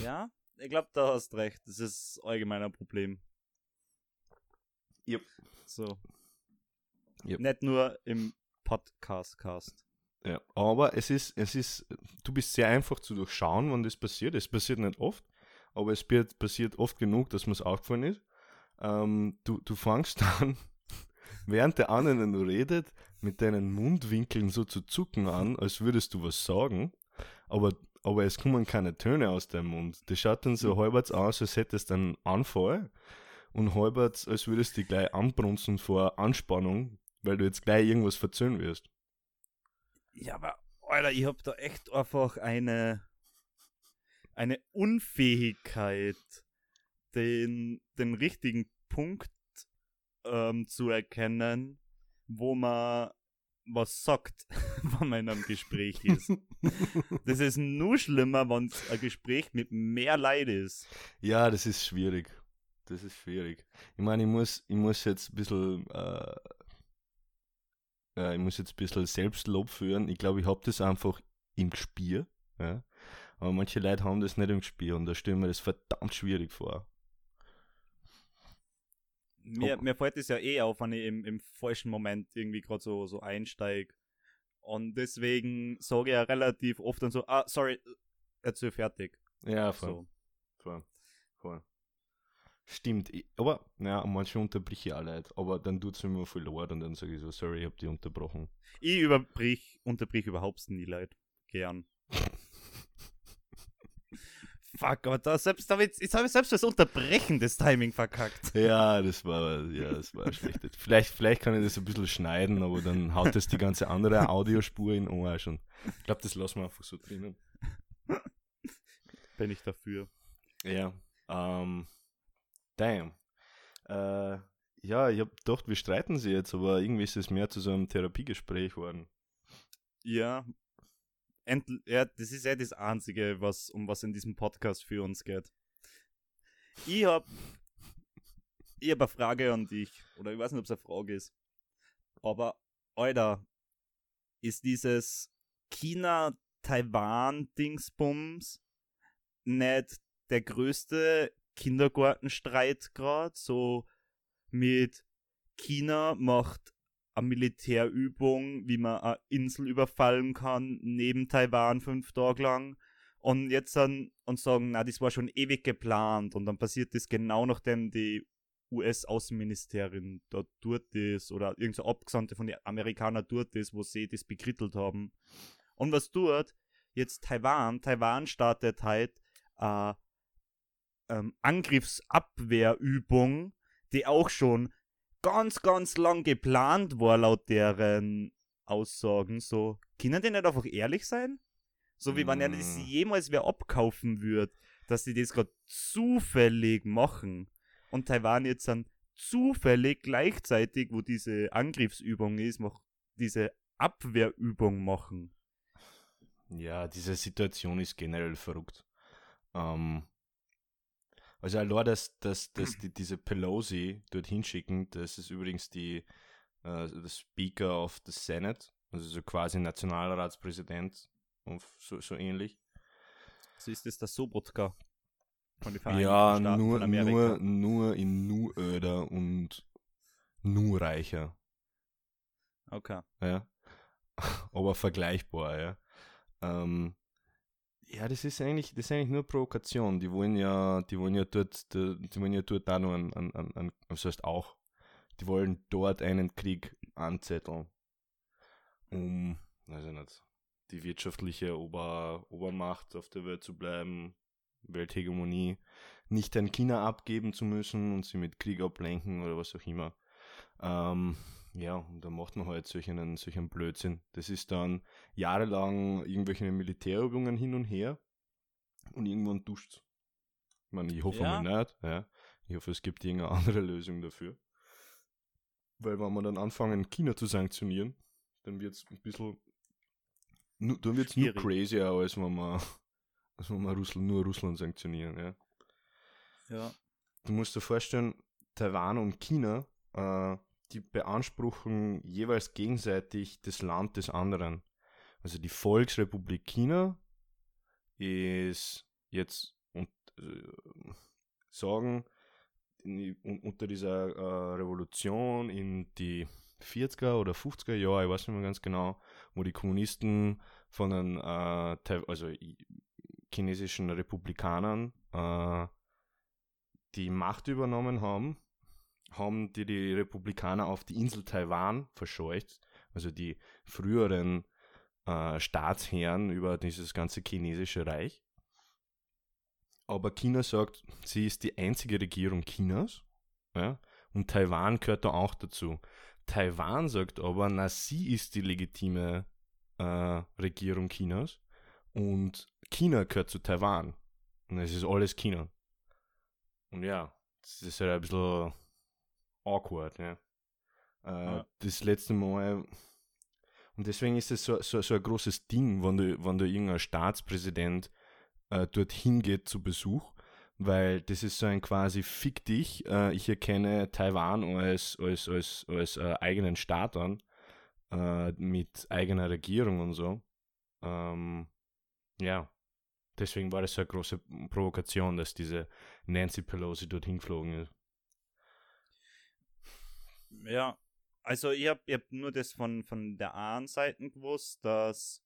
Ja? Ich glaube, da hast recht. Das ist allgemein ein Problem. Yep. So. Yep. Nicht nur im Podcast-Cast. Ja, aber es ist, es ist, du bist sehr einfach zu durchschauen, wann das passiert. Es passiert nicht oft, aber es wird, passiert oft genug, dass mir es aufgefallen ist. Ähm, du, du fangst dann, während der anderen redet, mit deinen Mundwinkeln so zu zucken an, als würdest du was sagen, aber, aber es kommen keine Töne aus deinem Mund. Das schaut dann so halbwegs aus, als hättest du einen Anfall und halbwegs, als würdest du dich gleich anbrunzen vor Anspannung, weil du jetzt gleich irgendwas verzögern wirst. Ja, aber, Alter, ich hab da echt einfach eine, eine Unfähigkeit, den, den richtigen Punkt ähm, zu erkennen, wo man was sagt, wenn man in einem Gespräch ist. Das ist nur schlimmer, wenn es ein Gespräch mit mehr Leid ist. Ja, das ist schwierig. Das ist schwierig. Ich meine, ich muss, ich muss jetzt ein bisschen, äh, äh, ich muss jetzt ein bisschen Selbstlob führen. Ich glaube, ich habe das einfach im Gespiel. Ja? Aber manche Leute haben das nicht im Gespiel und da stelle ich mir das verdammt schwierig vor. Mir, mir fällt es ja eh auf, wenn ich im, im falschen Moment irgendwie gerade so, so einsteige. Und deswegen sage ich ja relativ oft dann so, ah, sorry, erzähl fertig. Ja, voll. So. voll. Stimmt, aber ja, manchmal unterbrich ich auch Leute, aber dann tut es mir immer viel leid und dann sage ich so, sorry, ich habe die unterbrochen. Ich überbrich, unterbrich überhaupt nie Leute. Gern. Fuck, aber da selbst, da jetzt, jetzt habe ich selbst das Unterbrechen des Timing verkackt. Ja, das war, ja, das war schlecht. Vielleicht, vielleicht kann ich das ein bisschen schneiden, aber dann haut das die ganze andere Audiospur in den Arsch und ich glaube, das lassen wir einfach so drinnen. Bin ich dafür. Ja, ähm, damn. Äh, ja, ich habe gedacht, wir streiten sie jetzt, aber irgendwie ist es mehr zu so einem Therapiegespräch geworden. Ja. End, ja, das ist ja das Einzige, was, um was in diesem Podcast für uns geht. Ich hab, ich hab eine Frage an dich. Oder ich weiß nicht, ob es eine Frage ist. Aber, Alter, ist dieses China-Taiwan-Dingsbums nicht der größte Kindergartenstreit gerade? So mit China macht eine Militärübung, wie man eine Insel überfallen kann, neben Taiwan fünf Tage lang. Und jetzt dann und sagen, na, das war schon ewig geplant. Und dann passiert das genau nachdem die US-Außenministerin dort dort ist oder irgendeine Abgesandte von den Amerikanern dort ist, wo sie das bekrittelt haben. Und was tut jetzt Taiwan? Taiwan startet halt äh, ähm, Angriffsabwehrübung, die auch schon ganz, ganz lang geplant war, laut deren Aussagen. So, können die nicht einfach ehrlich sein? So wie wenn er das Mm. jemals wer abkaufen wird, dass sie das gerade zufällig machen. Und Taiwan jetzt dann zufällig gleichzeitig, wo diese Angriffsübung ist, noch diese Abwehrübung machen. Ja, diese Situation ist generell verrückt. Ähm, also allein, dass, dass, dass die diese Pelosi dort hinschicken, das ist übrigens die der Speaker of the Senate, also so quasi Nationalratspräsident und so, so ähnlich. So ist das der Sobotka von den Vereinigten Ja, Staaten nur, von Amerika. nur, nur in nur öder und nur reicher. Okay. ja. Aber vergleichbar, ja. Ähm, ja, das ist eigentlich, das ist eigentlich nur Provokation. Die wollen ja, die wollen ja dort, die, wollen ja dort auch noch an, an, an, was heißt auch, die wollen dort einen Krieg anzetteln, um, weiß ich nicht, die wirtschaftliche Ober, Obermacht auf der Welt zu bleiben, Welthegemonie, nicht an China abgeben zu müssen und sie mit Krieg ablenken oder was auch immer. Ähm, ja, und da macht man halt solchen, solchen Blödsinn. Das ist dann jahrelang irgendwelche Militärübungen hin und her und irgendwann duscht's. Ich meine, ich hoffe Ja. mal nicht. Ja. Ich hoffe, es gibt irgendeine andere Lösung dafür. Weil wenn wir dann anfangen, China zu sanktionieren, dann wird's ein bisschen, nu- dann wird's nur crazier, als wenn wir, als wenn wir Russland, nur Russland sanktionieren, ja. Ja. Du musst dir vorstellen, Taiwan und China, äh, die beanspruchen jeweils gegenseitig das Land des anderen. Also die Volksrepublik China ist jetzt und äh, sagen in unter dieser äh, Revolution in die 40er oder 50er Jahre, ich weiß nicht mehr ganz genau, wo die Kommunisten von den äh, also chinesischen Republikanern äh, die Macht übernommen haben, haben die, die Republikaner auf die Insel Taiwan verscheucht, also die früheren äh, Staatsherren über dieses ganze chinesische Reich. Aber China sagt, sie ist die einzige Regierung Chinas ja, und Taiwan gehört da auch dazu. Taiwan sagt aber, na, sie ist die legitime äh, Regierung Chinas und China gehört zu Taiwan. Und es ist alles China. Und ja, das ist halt ein bisschen awkward, ja. Äh, Ja. Das letzte Mal, und deswegen ist es so, so, so ein großes Ding, wenn du, wenn du irgendein Staatspräsident äh, dorthin geht zu Besuch, weil das ist so ein quasi fick dich, äh, ich erkenne Taiwan als, als, als, als äh, eigenen Staat an, äh, mit eigener Regierung und so. Ähm, ja, deswegen war das so eine große Provokation, dass diese Nancy Pelosi dorthin geflogen ist. Ja, also ich habe ich hab nur das von, von der einen Seite gewusst, dass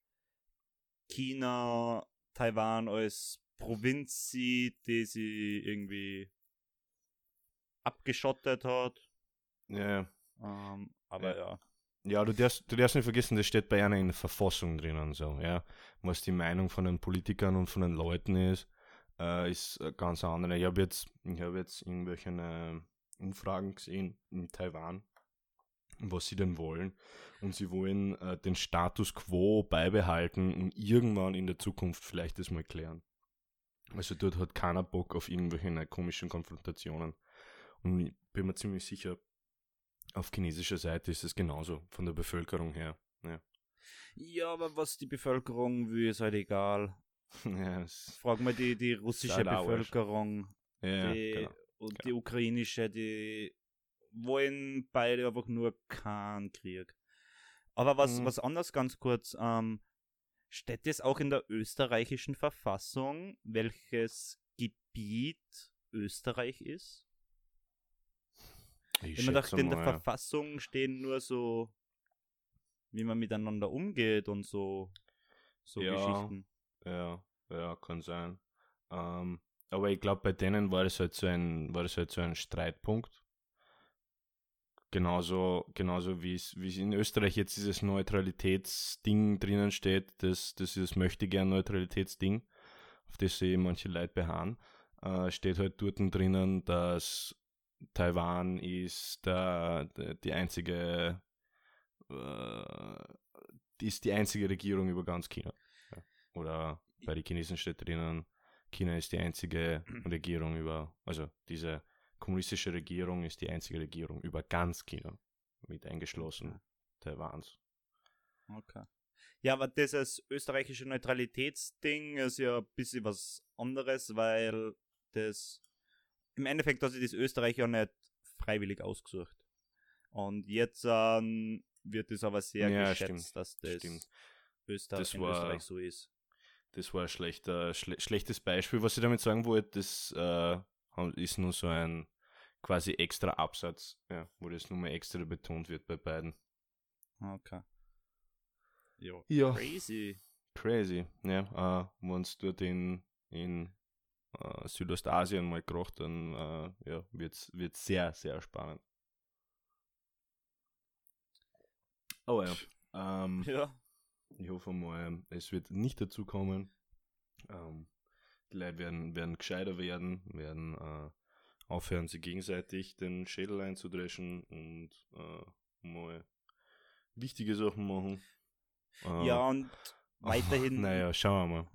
China Taiwan als Provinz sieht, die sie irgendwie abgeschottet hat. Ja, Ähm, aber ja. Ja, du darfst, du darfst nicht vergessen, das steht bei einer in der Verfassung drinnen, so, ja. Was die Meinung von den Politikern und von den Leuten ist, äh, ist ganz andere. Ich habe jetzt, ich habe jetzt irgendwelche äh, Umfragen gesehen in Taiwan, was sie denn wollen. Und sie wollen äh, den Status quo beibehalten und irgendwann in der Zukunft vielleicht das mal klären. Also dort hat keiner Bock auf irgendwelche komischen Konfrontationen. Und ich bin mir ziemlich sicher, auf chinesischer Seite ist es genauso, von der Bevölkerung her. Ja, Ja, aber was die Bevölkerung will, ist halt egal. ja, es, Frag mal die, die russische halt. Bevölkerung ja die, genau. Und die ukrainische, die wollen beide einfach nur keinen Krieg. Aber was, Mhm. was anders ganz kurz, ähm, steht es auch in der österreichischen Verfassung, welches Gebiet Österreich ist? Ich Ich mir dachte, in der ja. Verfassung stehen nur so, wie man miteinander umgeht und so, so Ja. Geschichten. Ja, ja, kann sein. Ähm, aber ich glaube, bei denen war das halt so ein, war das halt so ein Streitpunkt. Genauso, genauso wie es, es in Österreich jetzt dieses Neutralitätsding drinnen steht, das, das das möchte gern Neutralitätsding, auf das sich manche Leute beharren, äh, steht halt dort drinnen, dass Taiwan ist der, die einzige, äh, ist die einzige Regierung über ganz China. Ja. Oder bei den Chinesen steht drinnen, China ist die einzige Regierung über, also diese kommunistische Regierung ist die einzige Regierung über ganz China, mit eingeschlossen Taiwans. Okay. Ja, aber dieses österreichische Neutralitätsding ist ja ein bisschen was anderes, weil das im Endeffekt hat sich das Österreich ja nicht freiwillig ausgesucht. Und jetzt ähm, wird es aber sehr Ja, geschätzt, stimmt, dass das stimmt. Das in war- Österreich so ist. Das war ein schlechter, schle schlechtes Beispiel. Was ich damit sagen wollte, das äh, ist nur so ein quasi extra Absatz, ja, wo das nur mal extra betont wird bei beiden. Okay. Ja. Ja. Crazy. Crazy, ja. Äh, Wenn es dort in, in äh, Südostasien mal kracht, dann äh, ja, wird es sehr, sehr spannend. Oh ja. Ähm, Ja. Ich hoffe mal, es wird nicht dazu kommen. Ähm, die Leute werden, werden gescheiter werden, werden äh, aufhören, sie gegenseitig den Schädel einzudreschen und äh, mal wichtige Sachen machen. Äh, Ja, und weiterhin. Naja, schauen wir mal.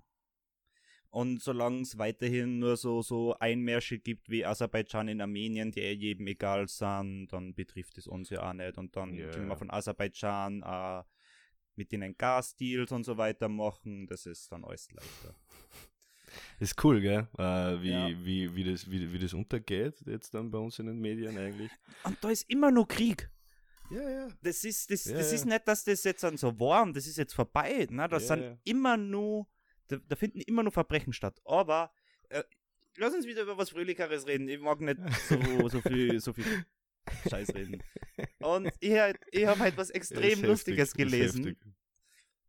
Und solange es weiterhin nur so, so Einmärsche gibt wie Aserbaidschan in Armenien, die eh jedem egal sind, dann betrifft es uns ja auch nicht. Und dann Ja, können wir von Aserbaidschan äh, mit denen Gasdeals und so weiter machen. Das ist dann alles leichter. Ist cool, gell? Äh, wie, Ja. wie, wie, das, wie, wie das untergeht jetzt dann bei uns in den Medien eigentlich. Und da ist immer noch Krieg. Ja, ja. Das ist, das, Ja, das ja. ist nicht, dass das jetzt dann so warm, das ist jetzt vorbei. Ne? Da sind immer nur, da, da finden immer nur Verbrechen statt. Aber äh, lass uns wieder über was Fröhlicheres reden. Ich mag nicht so, so viel, so viel Scheiß reden. Und ich, ich habe halt was extrem Ist Lustiges heftig, gelesen.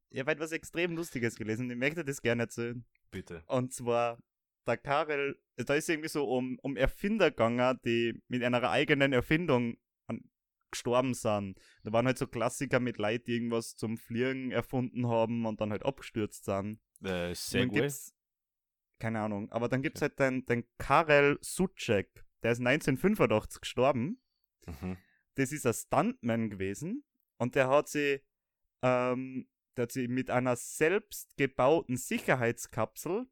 Ich habe halt was extrem Lustiges gelesen. Ich möchte das gerne erzählen. Bitte. Und zwar, der Karel, da ist irgendwie so um, um Erfinder gegangen, die mit einer eigenen Erfindung an, gestorben sind. Da waren halt so Klassiker mit Leuten, die irgendwas zum Fliegen erfunden haben und dann halt abgestürzt sind. Äh, Segway? gibt's, keine Ahnung, aber dann gibt's halt den, den Karel Suchek, der ist 1985 gestorben. Mhm. Das ist ein Stuntman gewesen und der hat sie, ähm, der hat sie mit einer selbst gebauten Sicherheitskapsel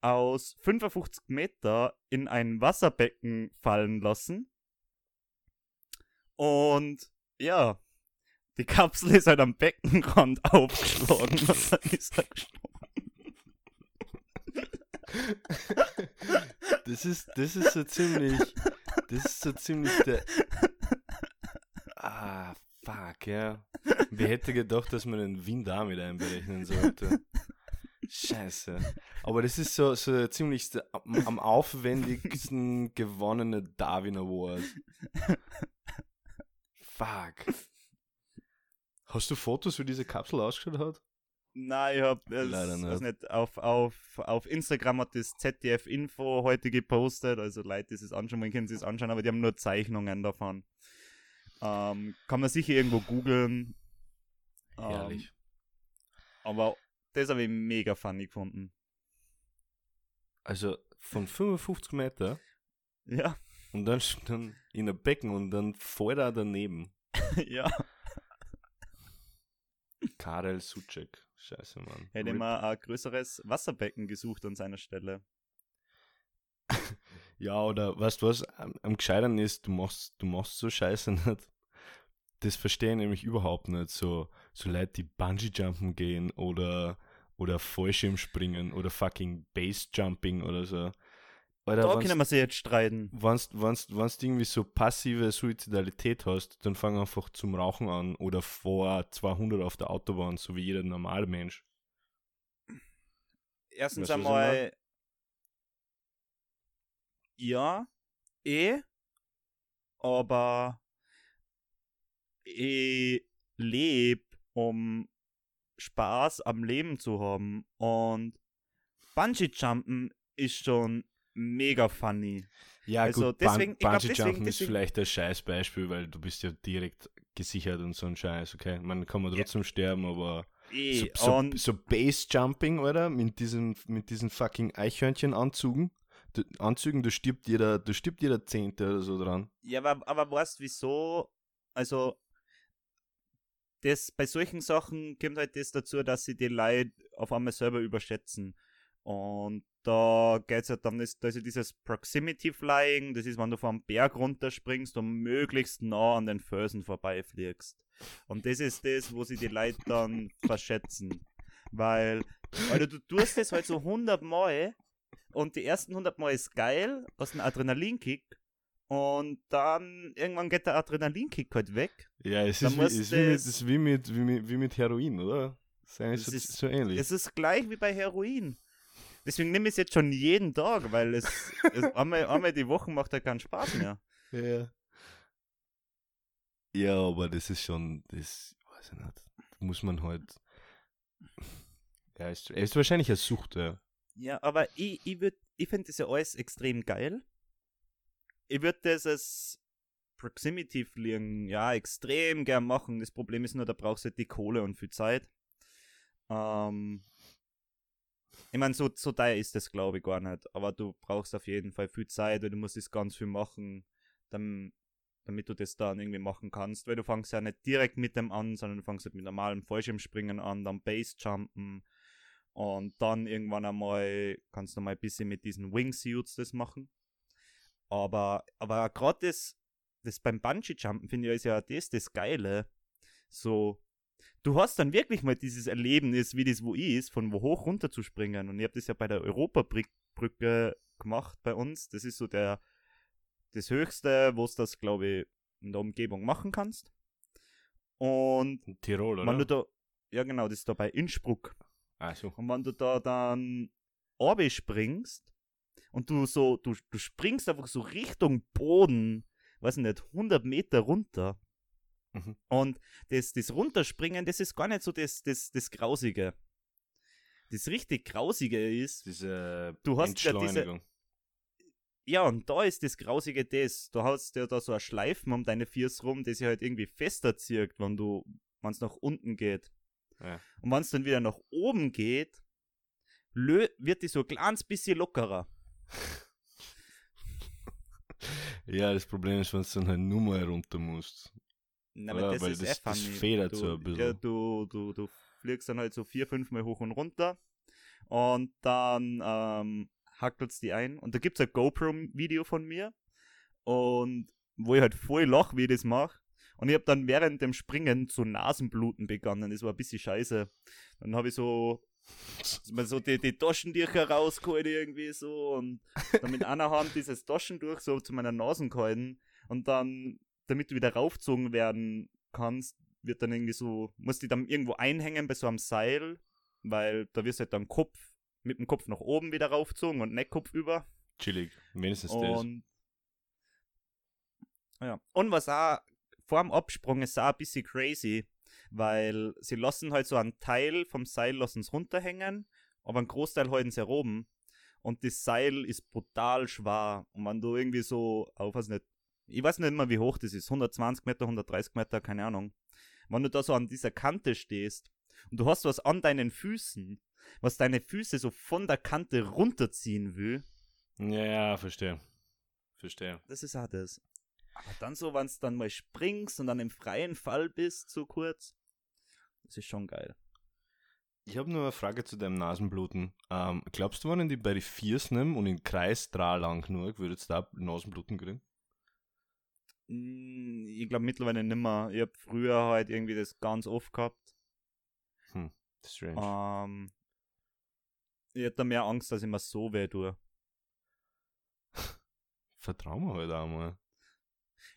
aus 55 Meter in ein Wasserbecken fallen lassen. Und ja, die Kapsel ist halt am Beckenrand aufgeschlagen und dann ist er gestorben. Das ist, das ist so ziemlich, das ist so ziemlich der, ah, fuck, ja. Wer hätte gedacht, dass man den Wind da mit einberechnen sollte? Scheiße. Aber das ist so, so der ziemlichste, am, am aufwendigsten gewonnene Darwin Award. Fuck. Hast du Fotos, wie diese Kapsel ausgeschaut hat? Nein, ich hab Leider nicht. nicht auf, auf, auf Instagram hat das ZDF Info heute gepostet, also Leute, die es anschauen wollen, können sie es anschauen, aber die haben nur Zeichnungen davon. Ähm, kann man sicher irgendwo googeln. Ähm, Herrlich. aber das habe ich mega funny gefunden. Also von 55 Meter Ja, und dann, dann in ein Becken und dann voll da daneben. ja. Karel Suchek. Scheiße, Mann. Hätte Rip. man ein größeres Wasserbecken gesucht an seiner Stelle. Ja, oder weißt du was, am, am gescheitern ist, du machst, du machst so Scheiße nicht. Das verstehe ich nämlich überhaupt nicht. So, so Leute, die Bungee-Jumpen gehen oder, oder Fallschirmspringen oder fucking Base-Jumping oder so. Oder Da können wir sie jetzt streiten. wenn's du irgendwie so passive Suizidalität hast, dann fang einfach zum Rauchen an oder vor 200 auf der Autobahn, so wie jeder normale Mensch. Erstens Weißt du, einmal. Ja, eh. Aber ich lebe, um Spaß am Leben zu haben. Und Bungee-Jumpen ist schon mega funny. Ja, Also gut, deswegen- glaub, Bungee deswegen- Jumpen ist deswegen- vielleicht ein Scheißbeispiel, weil du bist ja direkt gesichert und so ein Scheiß, okay? Man kann man Ja. trotzdem sterben, aber Eh, so, so, so Base Jumping, oder? Mit diesen, mit diesen fucking Eichhörnchen-Anzügen. Anzügen, da stirbt jeder, da stirbt jeder Zehnte oder so dran. Ja, aber, aber weißt wieso? Also, das, bei solchen Sachen kommt halt das dazu, dass sie die Leute auf einmal selber überschätzen. Und da geht's ja dann, ist, da ist ja dieses Proximity Flying, das ist, wenn du vom Berg runterspringst und möglichst nah an den Felsen vorbeifliegst. Und das ist das, wo sie die Leute dann verschätzen. Weil, Alter, du tust das halt so 100 Mal und die ersten 100 Mal ist geil, aus einem Adrenalinkick Und dann irgendwann geht der Adrenalinkick halt weg. Ja, es ist, wie, ist wie, mit, ist wie, mit, wie, mit, wie mit Heroin, oder? Das ist so, ist- so ähnlich. Es ist gleich wie bei Heroin. Deswegen nehme ich es jetzt schon jeden Tag, weil es, es einmal, einmal die Woche macht ja keinen Spaß mehr. Ja. Ja, aber das ist schon, das weiß ich nicht. Muss man halt. Ja, ist, er ist wahrscheinlich eine Sucht, ja. Ja, aber ich, ich, würd- ich finde das ja alles extrem geil. Ich würde das als Proximity Fliegen ja extrem gern machen. Das Problem ist nur, da brauchst du halt die Kohle und viel Zeit. Ähm, ich meine, so, so teuer ist das, glaube ich, gar nicht. Aber du brauchst auf jeden Fall viel Zeit, weil du musst das ganz viel machen, dann, damit du das dann irgendwie machen kannst. Weil du fängst ja nicht direkt mit dem an, sondern du fängst halt mit normalem Fallschirmspringen an, dann Basejumpen und dann irgendwann einmal kannst du mal ein bisschen mit diesen Wingsuits das machen. Aber, aber gerade das, das beim Bungee-Jumpen finde ich ist ja das das Geile. So, du hast dann wirklich mal dieses Erlebnis, wie das wo ist, von wo hoch runter zu springen. Und ich habe das ja bei der Europabrücke gemacht bei uns. Das ist so der, das Höchste, wo du das, glaube ich, in der Umgebung machen kannst. Und Tirol, oder? wenn du da, ja genau, das ist da bei Innsbruck. so. Und wenn du da dann Orbe springst und du so, du, du springst einfach so Richtung Boden, weiß nicht, 100 Meter runter. Mhm. Und das, das Runterspringen, das ist gar nicht so das, das, das Grausige. Das richtig Grausige ist, Diese Du hast ja diese- ja, und da ist das Grausige das. Du hast ja da so ein Schleifen um deine Fiers rum, das sich halt irgendwie fester zirkt, wenn du, wenn es nach unten geht. Ja. Und wenn es dann wieder nach oben geht, lö wird die so ein kleines bisschen lockerer. Ja, das Problem ist, wenn du dann halt nur mal runter musst. Na, Ja, aber das weil ist das- das federt du, so ein bisschen. Ja, du, du, du fliegst dann halt so vier, fünf Mal hoch und runter und dann ähm, hackelst die ein. Und da gibt es ein GoPro-Video von mir und wo ich halt voll lach, wie ich das mache. Und ich habe dann während dem Springen zu Nasenbluten begonnen. Das war ein bisschen scheiße. Dann habe ich so, so die, die Taschentücher rausgeholt irgendwie so und dann mit einer Hand dieses Taschentuch so zu meiner Nase gehalten und dann, damit du wieder raufgezogen werden kannst, wird dann irgendwie so, musst du dann irgendwo einhängen bei so einem Seil, weil da wirst du halt dann Kopf, mit dem Kopf nach oben wieder raufgezogen und nicht Kopf über. Chillig. Wenigstens das. Und ja. Und was auch vor dem Absprung ist auch ein bisschen crazy, weil sie lassen halt so einen Teil vom Seil lassen es runterhängen, aber einen Großteil halten sie oben. Und das Seil ist brutal schwer. Und wenn du irgendwie so auf, weiß nicht, ich weiß nicht mehr, wie hoch das ist, 120 Meter, 130 Meter, keine Ahnung. Wenn du da so an dieser Kante stehst und du hast was an deinen Füßen, was deine Füße so von der Kante runterziehen will, Ja, ja, verstehe. Verstehe. das ist auch das. Aber dann so, wenn du dann mal springst und dann im freien Fall bist, so kurz, das ist schon geil. Ich habe nur eine Frage zu deinem Nasenbluten. Ähm, glaubst du, wenn ich die bei den Viers nimm und in Kreis drei lang genug, würde jetzt da Nasenbluten kriegen? Mm, Ich glaube mittlerweile nimmer. Ich habe früher halt irgendwie das ganz oft gehabt. Strange. Ähm, ich hätte da mehr Angst, dass ich mir so weh tue. Vertrau mir halt auch mal.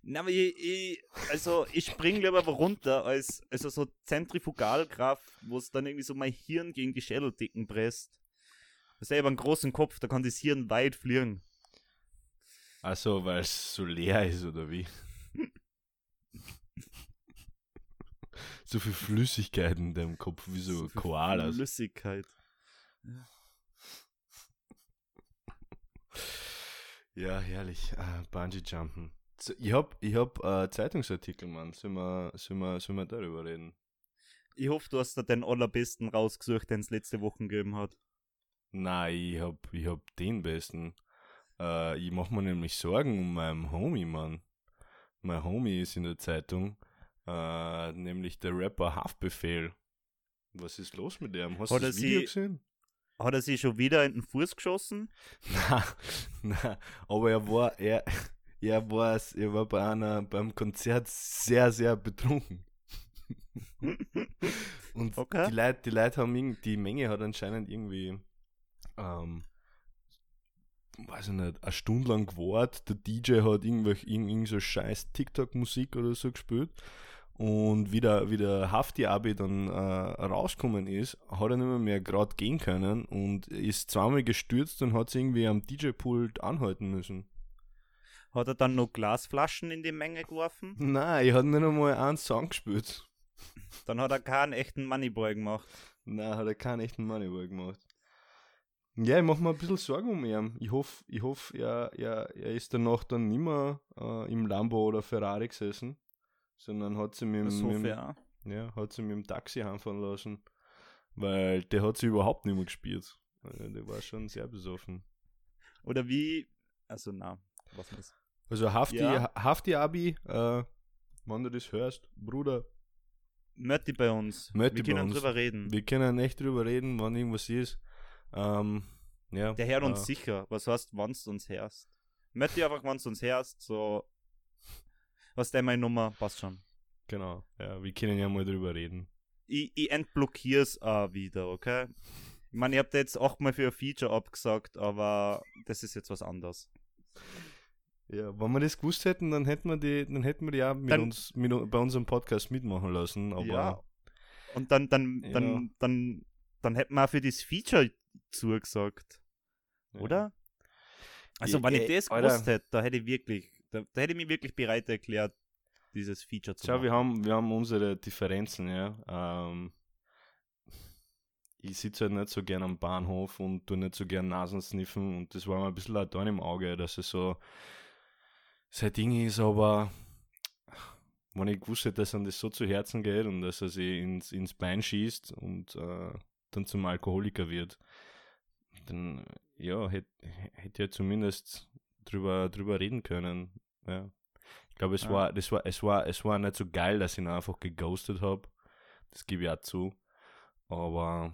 Na, aber ich, ich, also ich spring lieber runter, als also so Zentrifugalkraft, wo es dann irgendwie so mein Hirn gegen die Schädeldicken presst. Ja einen großen Kopf, da kann das Hirn weit fliegen. Also, weil es so leer ist, oder wie? so viel Flüssigkeit in deinem Kopf, wie so, viel Koalas. Flüssigkeit. Ja, herrlich. Ah, Bungee Jumpen. So, ich hab, ich hab äh, Zeitungsartikel, Mann. Sollen wir, sollen, wir, sollen wir darüber reden? Ich hoffe, du hast da den allerbesten rausgesucht, den es letzte Woche gegeben hat. Nein, ich hab, ich hab den besten. Äh, ich mach mir nämlich Sorgen um meinen Homie, Mann. Mein Homie ist in der Zeitung, äh, nämlich der Rapper Haftbefehl. Was ist los mit dem? Hast du das Video sie- gesehen? Hat er sich schon wieder in den Fuß geschossen? Na, na, aber er war, er, er war, er war bei einer, beim Konzert sehr, sehr betrunken. Und Okay. die Leute, die Leute haben, irgend- die Menge hat anscheinend irgendwie, ähm, weiß ich nicht, eine Stunde lang gewartet. Der DJ hat irgendwelche, irgend, so scheiß TikTok-Musik oder so gespielt. Und wie der, wie der Hafti-Abi dann äh, rausgekommen ist, hat er nicht mehr, mehr gerade gehen können und ist zweimal gestürzt und hat sich irgendwie am DJ-Pult anhalten müssen. Hat er dann noch Glasflaschen in die Menge geworfen? Nein, ich hatte nicht einmal einen Song gespielt. Dann hat er keinen echten Moneyboy gemacht. Nein, hat er keinen echten Moneyboy gemacht. Ja, ich mache mir ein bisschen Sorgen um ihn. Ich hoffe, ich hoff, er, er, er ist danach dann nicht mehr äh, im Lambo oder Ferrari gesessen, sondern hat sie mit, mit, dem- auch. ja, hat sie mit dem Taxi heimfahren lassen. Weil der hat sie überhaupt nicht mehr gespielt. Also, der war schon sehr besoffen. Oder wie. Also, na, was ist Also Hafti, Ja. Hafti Abi, äh, wenn du das hörst, Bruder, Mötti bei uns. Mötti Wir bei können uns. drüber reden. wir können echt drüber reden, wenn irgendwas ist. Ähm, ja, Der hört uns äh, sicher. Was heißt, wenn du uns hörst? Mötti einfach, wenn du uns hörst, so. Was der meine Nummer? Passt schon. Genau, ja, wir können ja mal drüber reden. Ich, ich entblockier's auch wieder, okay? Ich meine, ich hab da jetzt achtmal für ein Feature abgesagt, aber das ist jetzt was anderes. Ja, wenn wir das gewusst hätten, dann hätten wir die, dann hätten wir die auch mit Dann- uns, mit, bei unserem Podcast mitmachen lassen. Aber ja. Und dann, dann, Ja. dann, dann, dann hätten wir auch für das Feature zugesagt, ja. oder? Also, Ja, wenn ich das gewusst hätte, da hätte ich wirklich, da, da hätte ich mich wirklich bereit erklärt, dieses Feature zu Schau, machen. wir haben, wir haben unsere Differenzen, ja. Ähm, ich sitze halt nicht so gern am Bahnhof und tu nicht so gern Nasen sniffen und das war mir ein bisschen ein Dorn im Auge, dass es so sein Ding ist, aber wenn ich gewusst hätte, dass ihm das so zu Herzen geht und dass er sich ins, ins Bein schießt und äh, dann zum Alkoholiker wird, dann ja, hätte hätt ja zumindest drüber, drüber reden können. Ja. Ich glaube, es Ja. war, das war, es war, es war nicht so geil, dass ich ihn einfach geghostet habe. Das gebe ich auch zu. Aber,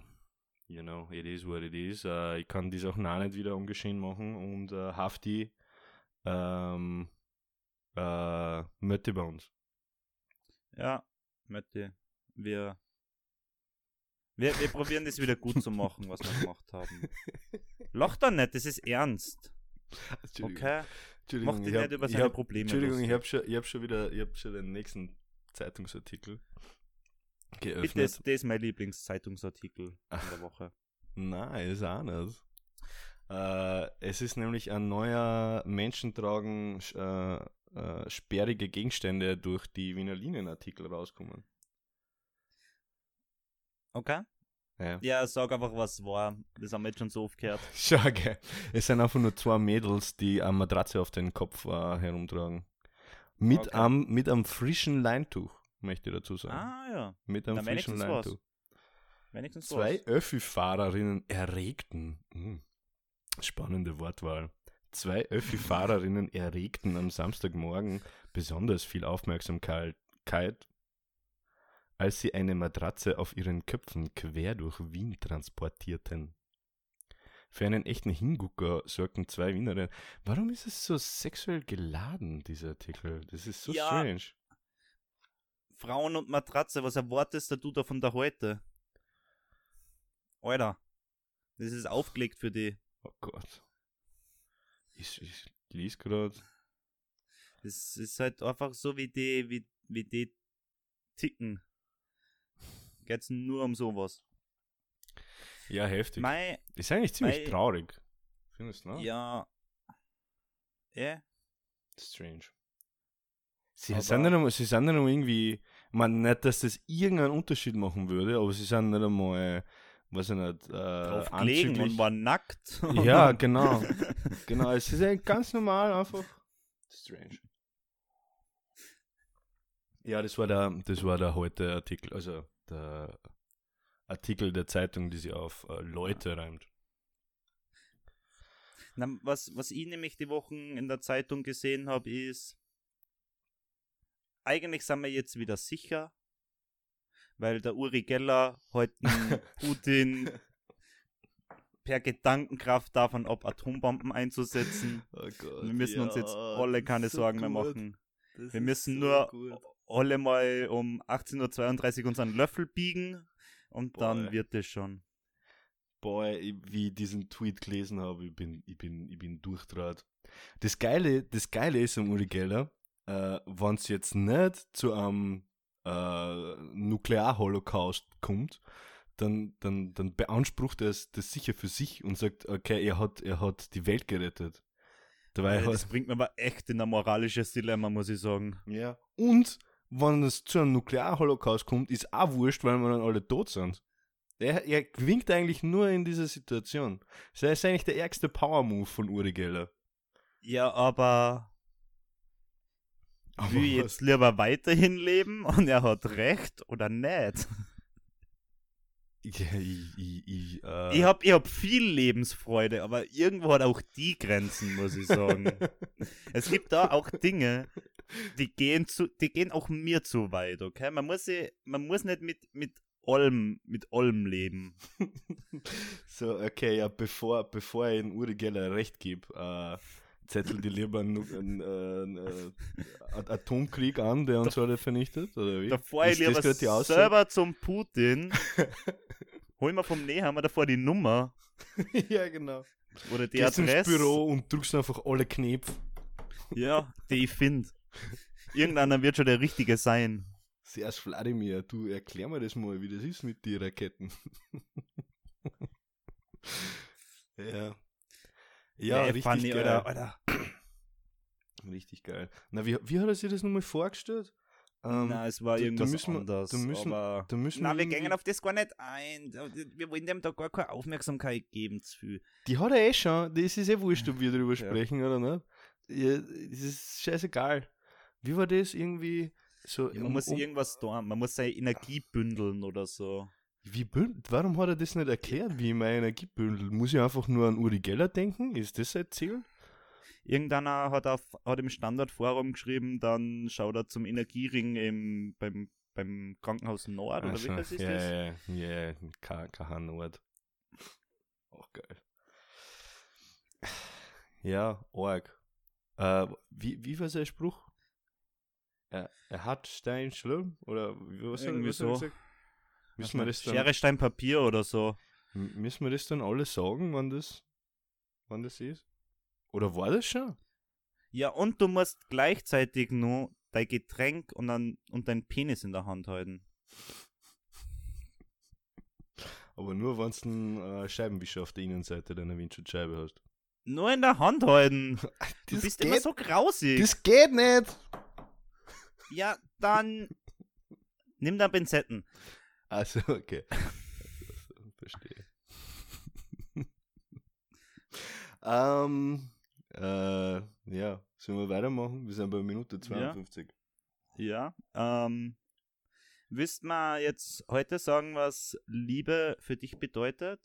you know, it is what it is. Äh, ich kann die Sachen auch nicht wieder ungeschehen machen und äh, Hafti ähm, äh, Mötte bei uns. Ja, Mötti, wir, wir, wir probieren das wieder gut zu machen, was wir gemacht haben. Lach doch nicht, das ist ernst. Okay? Entschuldigung, Mach dich ich hab- nicht über ich seine hab- Probleme Entschuldigung, ich lustig. habe schon, ich hab schon wieder, ich habe schon den nächsten Zeitungsartikel geöffnet. Bitte, das, das ist mein Lieblingszeitungsartikel in der Woche. Nein, ist auch nicht. Äh, es ist nämlich ein neuer Menschen tragen äh, äh, sperrige Gegenstände durch die Wiener Linien-Artikel rauskommen. Okay? Ja. Ja, sag einfach, was war. Das haben wir jetzt schon so oft gehört. Schau, gell. Es sind einfach nur zwei Mädels, die eine Matratze auf den Kopf äh, herumtragen. Mit, Okay. am, mit einem frischen Leintuch, möchte ich dazu sagen. Ah, ja. mit einem na, frischen. Leintuch. Wenigstens Zwei. Öffi-Fahrerinnen erregten. Hm. Spannende Wortwahl. Zwei Öffi-Fahrerinnen erregten am Samstagmorgen besonders viel Aufmerksamkeit, als sie eine Matratze auf ihren Köpfen quer durch Wien transportierten. Für einen echten Hingucker sorgten zwei Wienerinnen. Warum ist es so sexuell geladen, dieser Artikel? Das ist so Ja. strange. Frauen und Matratze, was erwartest du da von der heute? Alter, das ist aufgelegt für die. Oh Gott. Ich, ich lese gerade. Das ist halt einfach so, wie die, wie, wie die ticken. Geht's nur um sowas. Ja, heftig. Mei, Ist eigentlich ziemlich Weil- traurig. Findest du, ne? ja. Ja, Strange. Sie Aber- sind, nicht einmal, sie sind nicht einmal irgendwie, ich meine, nicht, dass das irgendeinen Unterschied machen würde, aber sie sind nicht einmal, weiß ich nicht, äh, drauf gelegen und war nackt. Ja, genau. Genau, es ist eigentlich ganz normal einfach. Strange. Ja, das war der, das war der heute Artikel, also der Artikel der Zeitung, die sie auf äh, Leute reimt. Na, was, was ich nämlich die Wochen in der Zeitung gesehen habe, ist, eigentlich sind wir jetzt wieder sicher, weil der Uri Geller heute Putin per Gedankenkraft davon ab, Atombomben einzusetzen. Oh Gott, Wir müssen uns jetzt alle keine Sorgen mehr machen. Wir müssen nur alle mal um 18.32 Uhr unseren Löffel biegen und Boah, dann wird es schon. boah, ich- wie ich diesen Tweet gelesen habe, ich bin, ich bin, ich bin durchdraht. Das Geile, das Geile ist am Uri Geller, äh, wenn es jetzt nicht zu einem äh, Nuklearholocaust kommt, dann, dann, dann beansprucht er es das sicher für sich und sagt, okay, er hat, er hat die Welt gerettet. Dabei das bringt mir aber echt in ein moralisches Dilemma, muss ich sagen. ja. Und wenn es zu einem Nuklearholocaust kommt, ist auch wurscht, weil wir dann alle tot sind. Er, er winkt eigentlich nur in dieser Situation. Das ist eigentlich der ärgste Power-Move von Uri Geller. Ja, aber Aber will jetzt lieber weiterhin leben und er hat recht oder nicht? Ja, ich, ich, ich, äh, Ich hab, ich hab viel Lebensfreude, aber irgendwo hat auch die Grenzen, muss ich sagen. es gibt da auch Dinge, die gehen zu, die gehen auch mir zu weit, okay? Man muss sie, man muss nicht mit, mit allem, mit allem leben. so, okay, ja, bevor, bevor ich in Uri Geller recht gebe, äh, zettel die lieber einen, einen, äh, einen äh, Atomkrieg an, der uns alle vernichtet? Oder wie? Davor ich lieber selber zum Putin, hol mir vom Nehammer davor die Nummer ja, genau. oder die Gehst ins Adresse. Büro und drückst einfach alle Knöpfe. Ja, die ich finde. Irgendeiner wird schon der Richtige sein. Servus Wladimir, du erklär mir das mal, wie das ist mit den Raketen. ja. Ja, Ey, richtig funny, geil. Alter, Alter. Richtig geil. Na, wie, wie hat er sich das nochmal vorgestellt? Ähm, Na, es war da- da irgendwas müssen wir- anderes. da müssen- aber da müssen na, wir gehen auf das gar nicht ein. Wir wollen dem da gar keine Aufmerksamkeit geben zu. Die hat er eh schon. Das ist eh wurscht, ob wir darüber Ja. sprechen oder nicht. Ja, das ist scheißegal. Wie war das irgendwie so? Ja, man um- muss irgendwas tun. Man muss seine Energie bündeln oder so. Wie bünd, warum hat er das nicht erklärt, wie ich meine Energie bündel? Muss ich einfach nur an Uri Geller denken? Ist das sein Ziel? Irgendeiner hat, auf, hat im Standardforum geschrieben, dann schaut er zum Energiering im, beim, beim Krankenhaus Nord oder Also, wie das ist ja, das? ja, ja, kein Nord. Auch geil. Ja, arg. Äh, wie, wie war sein Spruch? Er, er hat Stein Schlurm? Oder wie- was Irgendwie was so. gesagt? Müssen wir, das dann, Schere, Stein, Papier oder so. müssen wir das dann alle sagen, wann das, wann das ist? Oder war das schon? Ja, und du musst gleichzeitig nur dein Getränk und, dann, und dein Penis in der Hand halten. Aber nur, wenn du einen äh, Scheibenwischer auf der Innenseite deiner Windschutzscheibe hast. Nur in der Hand halten. Du Das bist geht, immer so grausig. das geht nicht! Ja, dann nimm da Pinzetten. Also, okay. Also, verstehe. ähm, äh, ja, sollen wir weitermachen? Wir sind bei Minute 52. Ja. Ähm, willst mal jetzt heute sagen, was Liebe für dich bedeutet?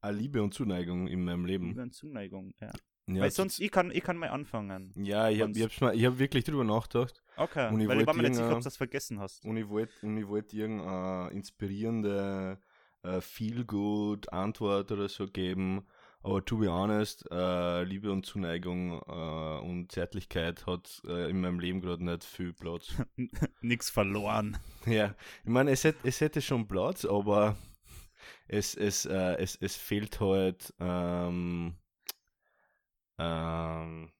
Ah, Liebe und Zuneigung in meinem Leben. Liebe und Zuneigung, ja. Ja, Weil sonst, ich kann, ich kann mal anfangen. ja ich habe ich hab's mal, ich hab wirklich drüber nachgedacht Okay, Und ich weil ich war mir nicht sicher, ob du das vergessen hast. und ich wollte wollt irgendeine inspirierende äh, Feel-Good Antwort oder so geben. Aber to be honest, äh, Liebe und Zuneigung äh, und Zärtlichkeit hat in meinem Leben gerade nicht viel Platz. Nix verloren. Ja, ich meine, es, hätt, es hätte schon Platz, aber es, es, es, es fehlt halt ähm, ähm,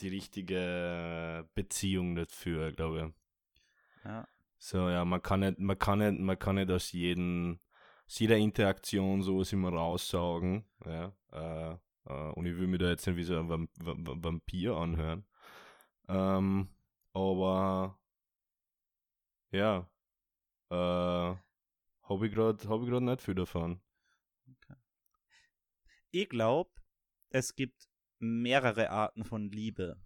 die richtige Beziehung dafür, glaube ich. Ja. So, ja, man kann nicht, man kann nicht, man kann nicht aus jedem, aus jeder Interaktion sowas immer raussaugen, ja, äh, äh, und ich will mir da jetzt nicht wie so ein Vamp Vamp Vampir anhören. Ähm, aber ja, äh, habe ich gerade hab nicht viel davon. Ich glaube, es gibt mehrere Arten von Liebe.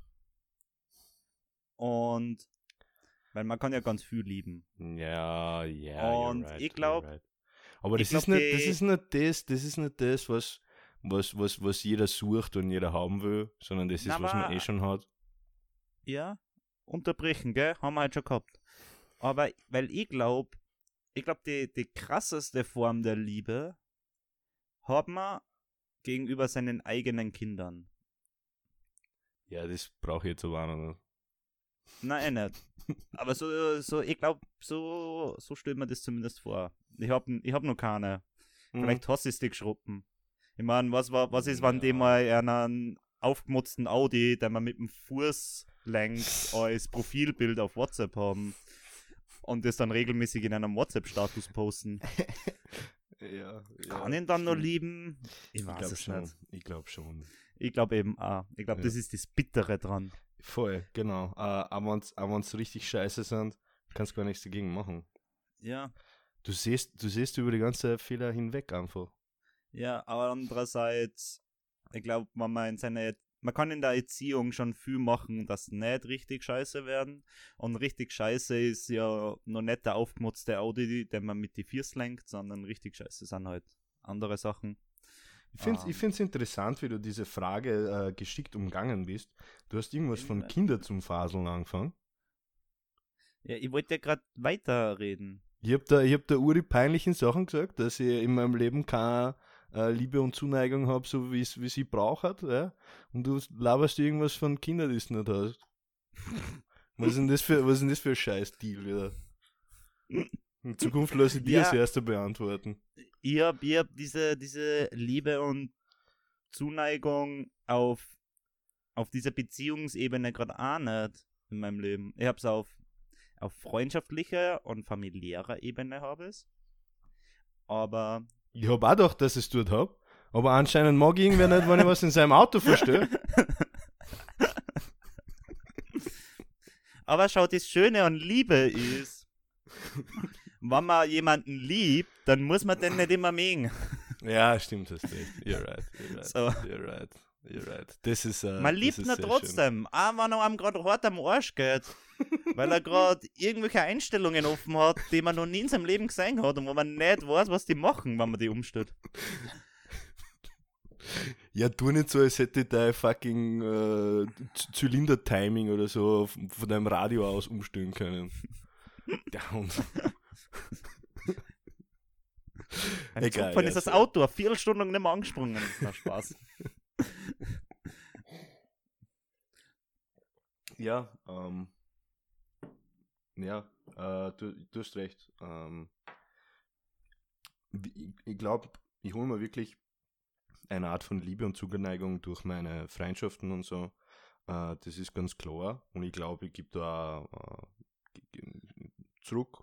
Und weil man kann ja ganz viel lieben. Ja, ja. Und ich glaub- Aber ich das ist glaub, nicht, das ist nicht das, das ist nicht das, was, was, was, was jeder sucht und jeder haben will, sondern das ist, Na, was man aber- eh schon hat. Ja, unterbrechen, gell? Haben wir halt schon gehabt. Aber weil ich glaube, ich glaube, die, die krasseste Form der Liebe hat man gegenüber seinen eigenen Kindern. Ja, das brauche ich jetzt aber auch noch nicht. Nein, eh nicht. Aber so, so ich glaube, so, so stellt man das zumindest vor. Ich habe ich hab noch keine. Mhm. Vielleicht hast du es dir geschruppen. Ich meine, was, war, was ist, wenn die mal einen aufgemutzten Audi, den man mit dem Fuß lenkt, als Profilbild auf WhatsApp haben und das dann regelmäßig in einem WhatsApp-Status posten? Ja, Kann ihn dann noch lieben? Ich Ich weiß es schon. nicht. Ich glaube schon. Ich glaube eben auch. Ich glaube, Ja. das ist das Bittere dran. Voll, genau. Aber wenn es richtig scheiße sind, kannst du gar nichts dagegen machen. Ja. Du siehst, du siehst über die ganze Fehler hinweg einfach. Ja, aber andererseits, ich glaube, man seiner man kann in der Erziehung schon viel machen, dass nicht richtig scheiße werden. Und richtig scheiße ist ja noch nicht der aufgemutzte Audi, den man mit die Viers lenkt, sondern richtig scheiße sind halt andere Sachen. Ich finde es find's interessant, wie du diese Frage äh, geschickt umgangen bist. Du hast irgendwas von? Kinder zum Faseln angefangen. Ja, ich wollte ja gerade weiterreden. Ich habe da, ich hab da uri peinlichen Sachen gesagt, dass ich in meinem Leben keine äh, Liebe und Zuneigung habe, so wie es sie braucht. Ja? Und du laberst irgendwas von Kindern, die du nicht hast. Was ist denn das für, was ist denn das für ein Scheiß-Deal wieder? In Zukunft lasse ich dir Ja. als Erster beantworten. Ich habe ich hab diese, diese Liebe und Zuneigung auf, auf dieser Beziehungsebene gerade auch nicht in meinem Leben. Ich habe es auf, auf freundschaftlicher und familiärer Ebene habe es. Aber Ich habe auch gedacht, dass ich es dort habe. Aber anscheinend mag ich irgendwer nicht, wenn ich was in seinem Auto verstehe. Aber schau, das Schöne an Liebe ist, wenn man jemanden liebt, dann muss man den nicht immer mögen. Ja, stimmt, hast recht. You're right, you're right, So. you're right, you're right. Das ist, äh, Man das liebt ihn sehr schön. trotzdem, auch wenn er einem gerade hart am Arsch geht. weil er gerade irgendwelche Einstellungen offen hat, die man noch nie in seinem Leben gesehen hat und wo man nicht weiß, was die machen, wenn man die umstellt. Ja, tu nicht so, als hätte dein fucking äh, Zylinder-Timing oder so von von deinem Radio aus umstellen können. Der Hund. Ein Egal, Zugfahren ja, ist das. Auto eine Viertelstunde nicht mehr angesprungen. Na Spaß. Ja, ähm, ja, äh, du, du hast recht. Ähm, ich ich glaube, ich hole mir wirklich eine Art von Liebe und Zuneigung durch meine Freundschaften und so. Äh, das ist ganz klar. Und ich glaube, ich gebe da äh, zurück.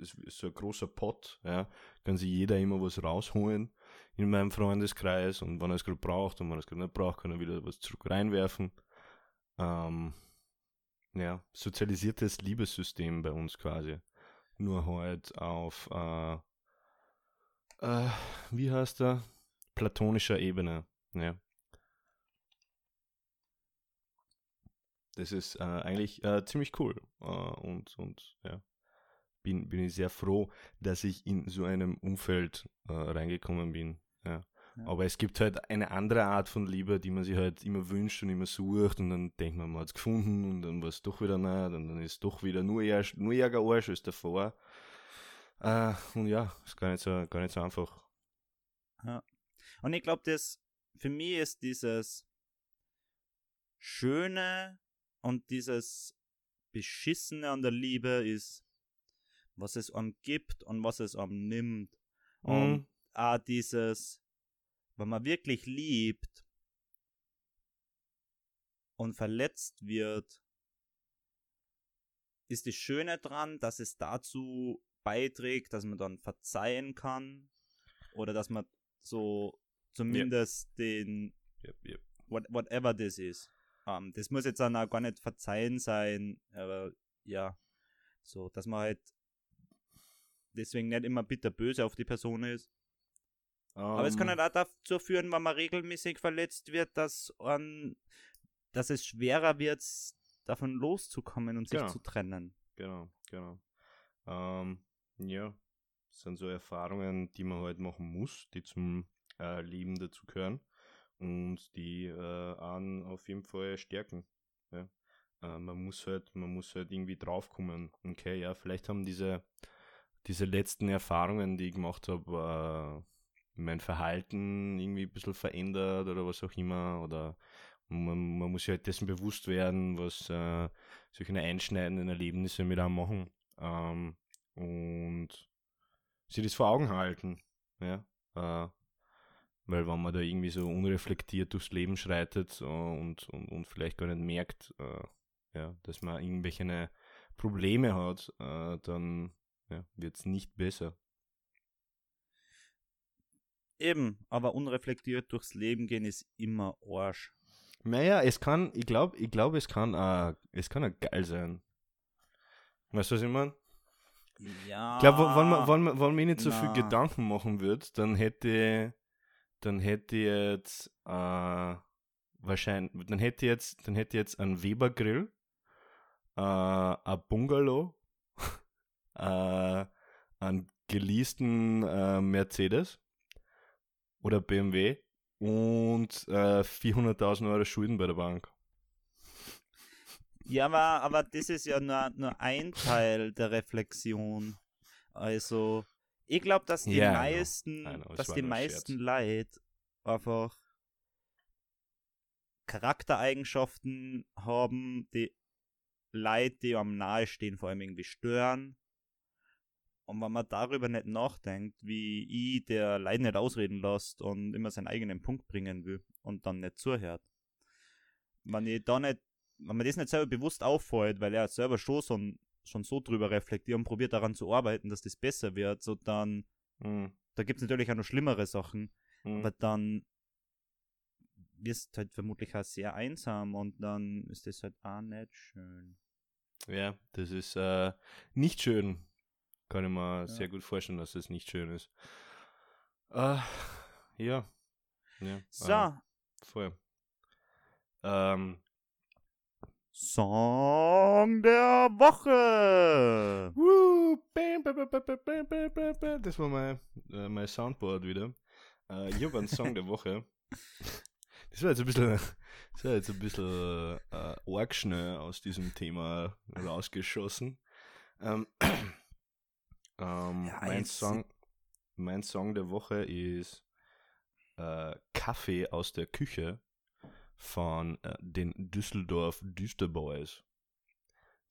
Es ist so ein großer Pot, ja. Kann sich jeder immer was rausholen in meinem Freundeskreis und wenn er es gerade braucht und wenn er es gerade nicht braucht, kann er wieder was zurück reinwerfen. Ähm, ja, sozialisiertes Liebessystem bei uns quasi. Nur halt auf, äh, äh, wie heißt er? Platonischer Ebene. Ja. Das ist äh, eigentlich äh, ziemlich cool. Äh, und, und ja, bin, bin ich sehr froh, dass ich in so einem Umfeld äh, reingekommen bin. Ja. Ja. Aber es gibt halt eine andere Art von Liebe, die man sich halt immer wünscht und immer sucht und dann denkt man, man hat es gefunden und dann war es doch wieder nicht und dann ist es doch wieder nur, eher, nur ärger Arsch als davor. Äh, und ja, ist gar nicht so, gar nicht so einfach. Und ich glaube, das für mich ist dieses Schöne und dieses Beschissene an der Liebe ist, was es einem gibt und was es einem nimmt. Und Mhm. auch dieses, wenn man wirklich liebt und verletzt wird, ist das Schöne dran, dass es dazu beiträgt, dass man dann verzeihen kann oder dass man so zumindest den Yep, yep. what, whatever das ist. Ähm, das muss jetzt dann auch gar nicht verzeihen sein, aber ja, so, dass man halt deswegen nicht immer bitterböse auf die Person ist. Aber es kann Ähm, halt auch dazu führen, wenn man regelmäßig verletzt wird, dass, an, dass es schwerer wird, davon loszukommen und sich Genau. zu trennen. Genau, genau. Ähm, ja, das sind so Erfahrungen, die man halt machen muss, die zum äh, Leben dazu gehören und die äh, einen auf jeden Fall stärken. Ja. Äh, man muss halt, man muss halt irgendwie draufkommen. Okay, ja, vielleicht haben diese, diese letzten Erfahrungen, die ich gemacht habe, äh, mein Verhalten irgendwie ein bisschen verändert oder was auch immer. Oder man, man muss sich halt dessen bewusst werden, was äh, solche einschneidenden Erlebnisse mit einem machen. Ähm, und sich das vor Augen halten. Ja. Äh, weil wenn man da irgendwie so unreflektiert durchs Leben schreitet äh, und, und, und vielleicht gar nicht merkt, äh, ja, dass man irgendwelche Probleme hat, äh, dann ja, wird es nicht besser. Eben, aber unreflektiert durchs Leben gehen ist immer Arsch. Naja, es kann, ich glaube, ich glaube, es kann, uh, es kann auch geil sein. Weißt du, was ich meine? Ja. Ich glaube, wenn man, wenn, man, wenn man nicht so na. viel Gedanken machen würde, dann hätte, dann hätte jetzt, äh, wahrscheinlich, dann hätte jetzt, dann hätte jetzt ein Weber Grill, äh, ein Bungalow, äh, einen geleasten äh, Mercedes oder BMW und äh, 400.000 Euro Schulden bei der Bank. Ja, aber, aber das ist ja nur, nur ein Teil der Reflexion. Also, ich glaube, dass die I know. meisten, I know, es dass die meisten Leute einfach Charaktereigenschaften haben, die Leute, die am nahe stehen, vor allem irgendwie stören. Und wenn man darüber nicht nachdenkt, wie ich der Leute nicht ausreden lässt und immer seinen eigenen Punkt bringen will und dann nicht zuhört. Wenn ich da nicht, wenn man das nicht selber bewusst auffällt, weil er selber schon so, schon so drüber reflektiert und probiert daran zu arbeiten, dass das besser wird, so dann, Mhm. da gibt es natürlich auch noch schlimmere Sachen, Mhm. aber dann wirst halt vermutlich auch sehr einsam und dann ist das halt auch nicht schön. Ja, das ist äh, nicht schön. Kann ich mir ja. sehr gut vorstellen, dass das nicht schön ist. Äh, ja. ja. So. Äh, voll. Ähm. Song der Woche! Woo! Das war mein, äh, mein Soundboard wieder. Äh, ich habe einen Song der Woche. Das war jetzt ein bisschen, das war jetzt ein bisschen äh, arg schnell aus diesem Thema rausgeschossen. Ähm, ähm, Ja, mein, Song, mein Song der Woche ist äh, Kaffee aus der Küche von äh, den Düsseldorf Düsterboys.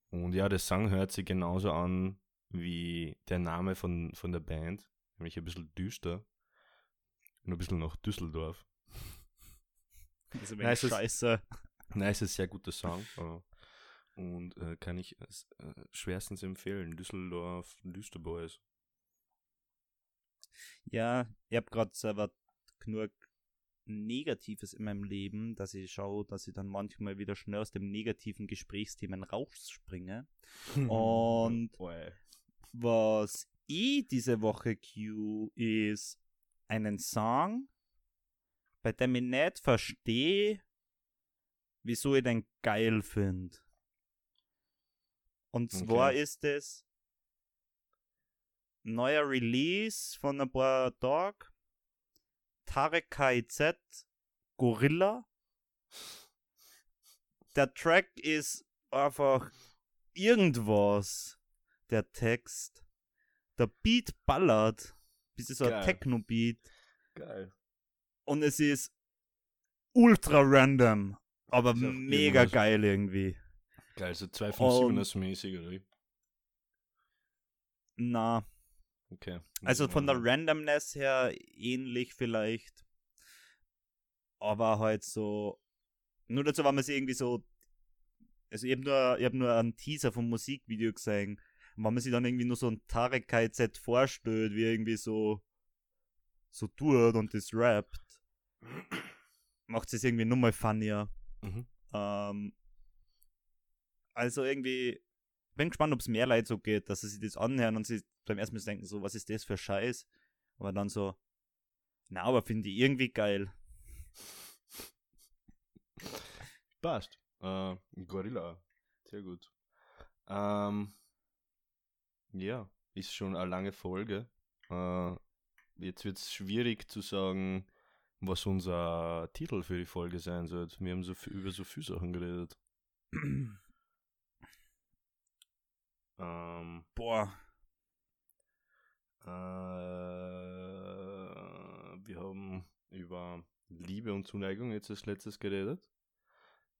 Und ja, der Song hört sich genauso an wie der Name von, von der Band, nämlich ein bisschen düster und ein bisschen nach Düsseldorf. Das ist ein Nein, wenig es ist- scheiße. Nein, es ist ein sehr guter Song und äh, kann ich äh, schwerstens empfehlen. Düsseldorf Düsterboys. Ja, ich habe gerade selber genug Negatives in meinem Leben, dass ich schaue, dass ich dann manchmal wieder schnell aus dem negativen Gesprächsthemen rausspringe. Und Oi. was ich diese Woche cue, ist einen Song, bei dem ich nicht verstehe, wieso ich den geil finde. Und zwar Okay. ist es neuer Release von ein paar Tagen. Tarek KIZ Gorilla. Der Track ist einfach irgendwas. Der Text. Der Beat ballert. Bis es so ein. Techno-Beat. Geil. Und es ist ultra random. Aber Ist mega geil irgendwie. Geil, so 257 mäßig, oder wie? Na, Okay. Also von der. Randomness her ähnlich vielleicht. Aber halt so. Nur dazu war man sie irgendwie so. Also ich habe nur, ich hab nur einen Teaser vom Musikvideo gesehen. Und wenn man sich dann irgendwie nur so ein Tarek KZ vorstellt, wie irgendwie so so tut und das rappt, macht es irgendwie nochmal funnier. Mhm. Ähm, also irgendwie, bin gespannt, ob es mehr Leute so geht, dass sie sich das anhören und sie beim ersten Mal denken, so, was ist das für Scheiß? Aber dann so, na, aber finde ich irgendwie geil. Passt. Äh, Gorilla. Sehr gut. Ähm, ja, ist schon eine lange Folge. Äh, jetzt wird es schwierig zu sagen, was unser Titel für die Folge sein wird. Wir haben so viel, über so viele Sachen geredet. Ähm, Boah, äh, wir haben über Liebe und Zuneigung jetzt als letztes geredet.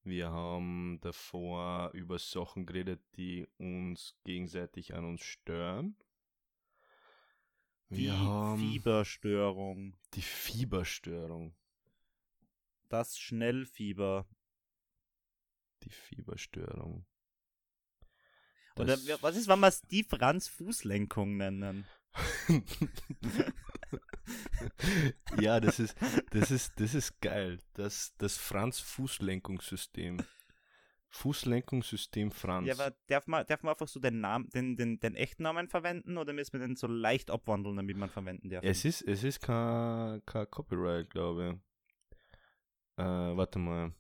Wir haben davor über Sachen geredet, die uns gegenseitig an uns stören. Die Wir haben Fieberstörung. die Fieberstörung. Das Schnellfieber. Die Fieberstörung. Oder Das- was ist, wenn wir es die Franz-Fußlenkung nennen? ja, das ist, das ist, das ist geil. Das, das Franz-Fußlenkungssystem. Fußlenkungssystem Franz. Ja, aber darf man, darf man einfach so den Namen, den, den, den echten Namen verwenden oder müssen wir den so leicht abwandeln, damit man verwenden darf? es ist, es ist kein, kein Copyright, glaube ich. Äh, warte mal.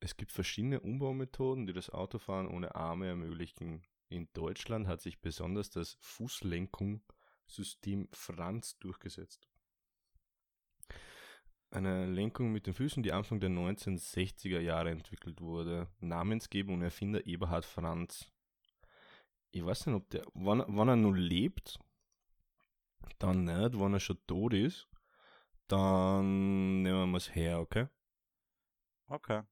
Es gibt verschiedene Umbaumethoden, die das Autofahren ohne Arme ermöglichen. In Deutschland hat sich besonders das Fußlenkungssystem Franz durchgesetzt. Eine Lenkung mit den Füßen, die Anfang der 1960er Jahre entwickelt wurde. Namensgeber und Erfinder Eberhard Franz. Ich weiß nicht, ob der, wann, wann er nur lebt, dann nicht, wenn er schon tot ist, dann nehmen wir es her, okay? Okay.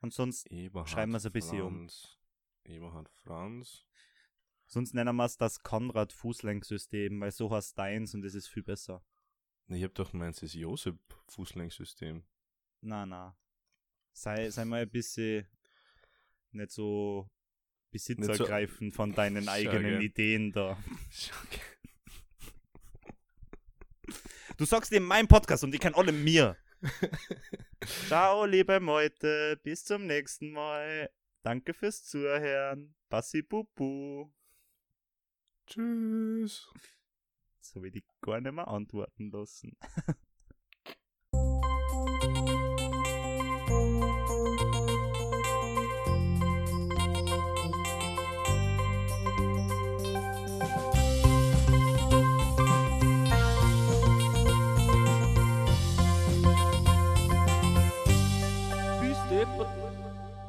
Und sonst, Eberhard Schreiben wir's ein bisschen um. Eberhard Franz. sonst nennen wir es das Konrad-Fußlenksystem, weil so heißt deins und das ist viel besser. Ich hab doch meins das Josep Fußlenksystem. Na, na. Sei, sei mal ein bisschen nicht so besitzergreifend von deinen Schau, eigenen gell. Ideen da. Okay. Du sagst in meinem Podcast und die kennen alle mir. Ciao, liebe Meute. Bis zum nächsten Mal. Danke fürs Zuhören. Bassi Bubu. Tschüss. So will ich gar nicht mehr antworten lassen.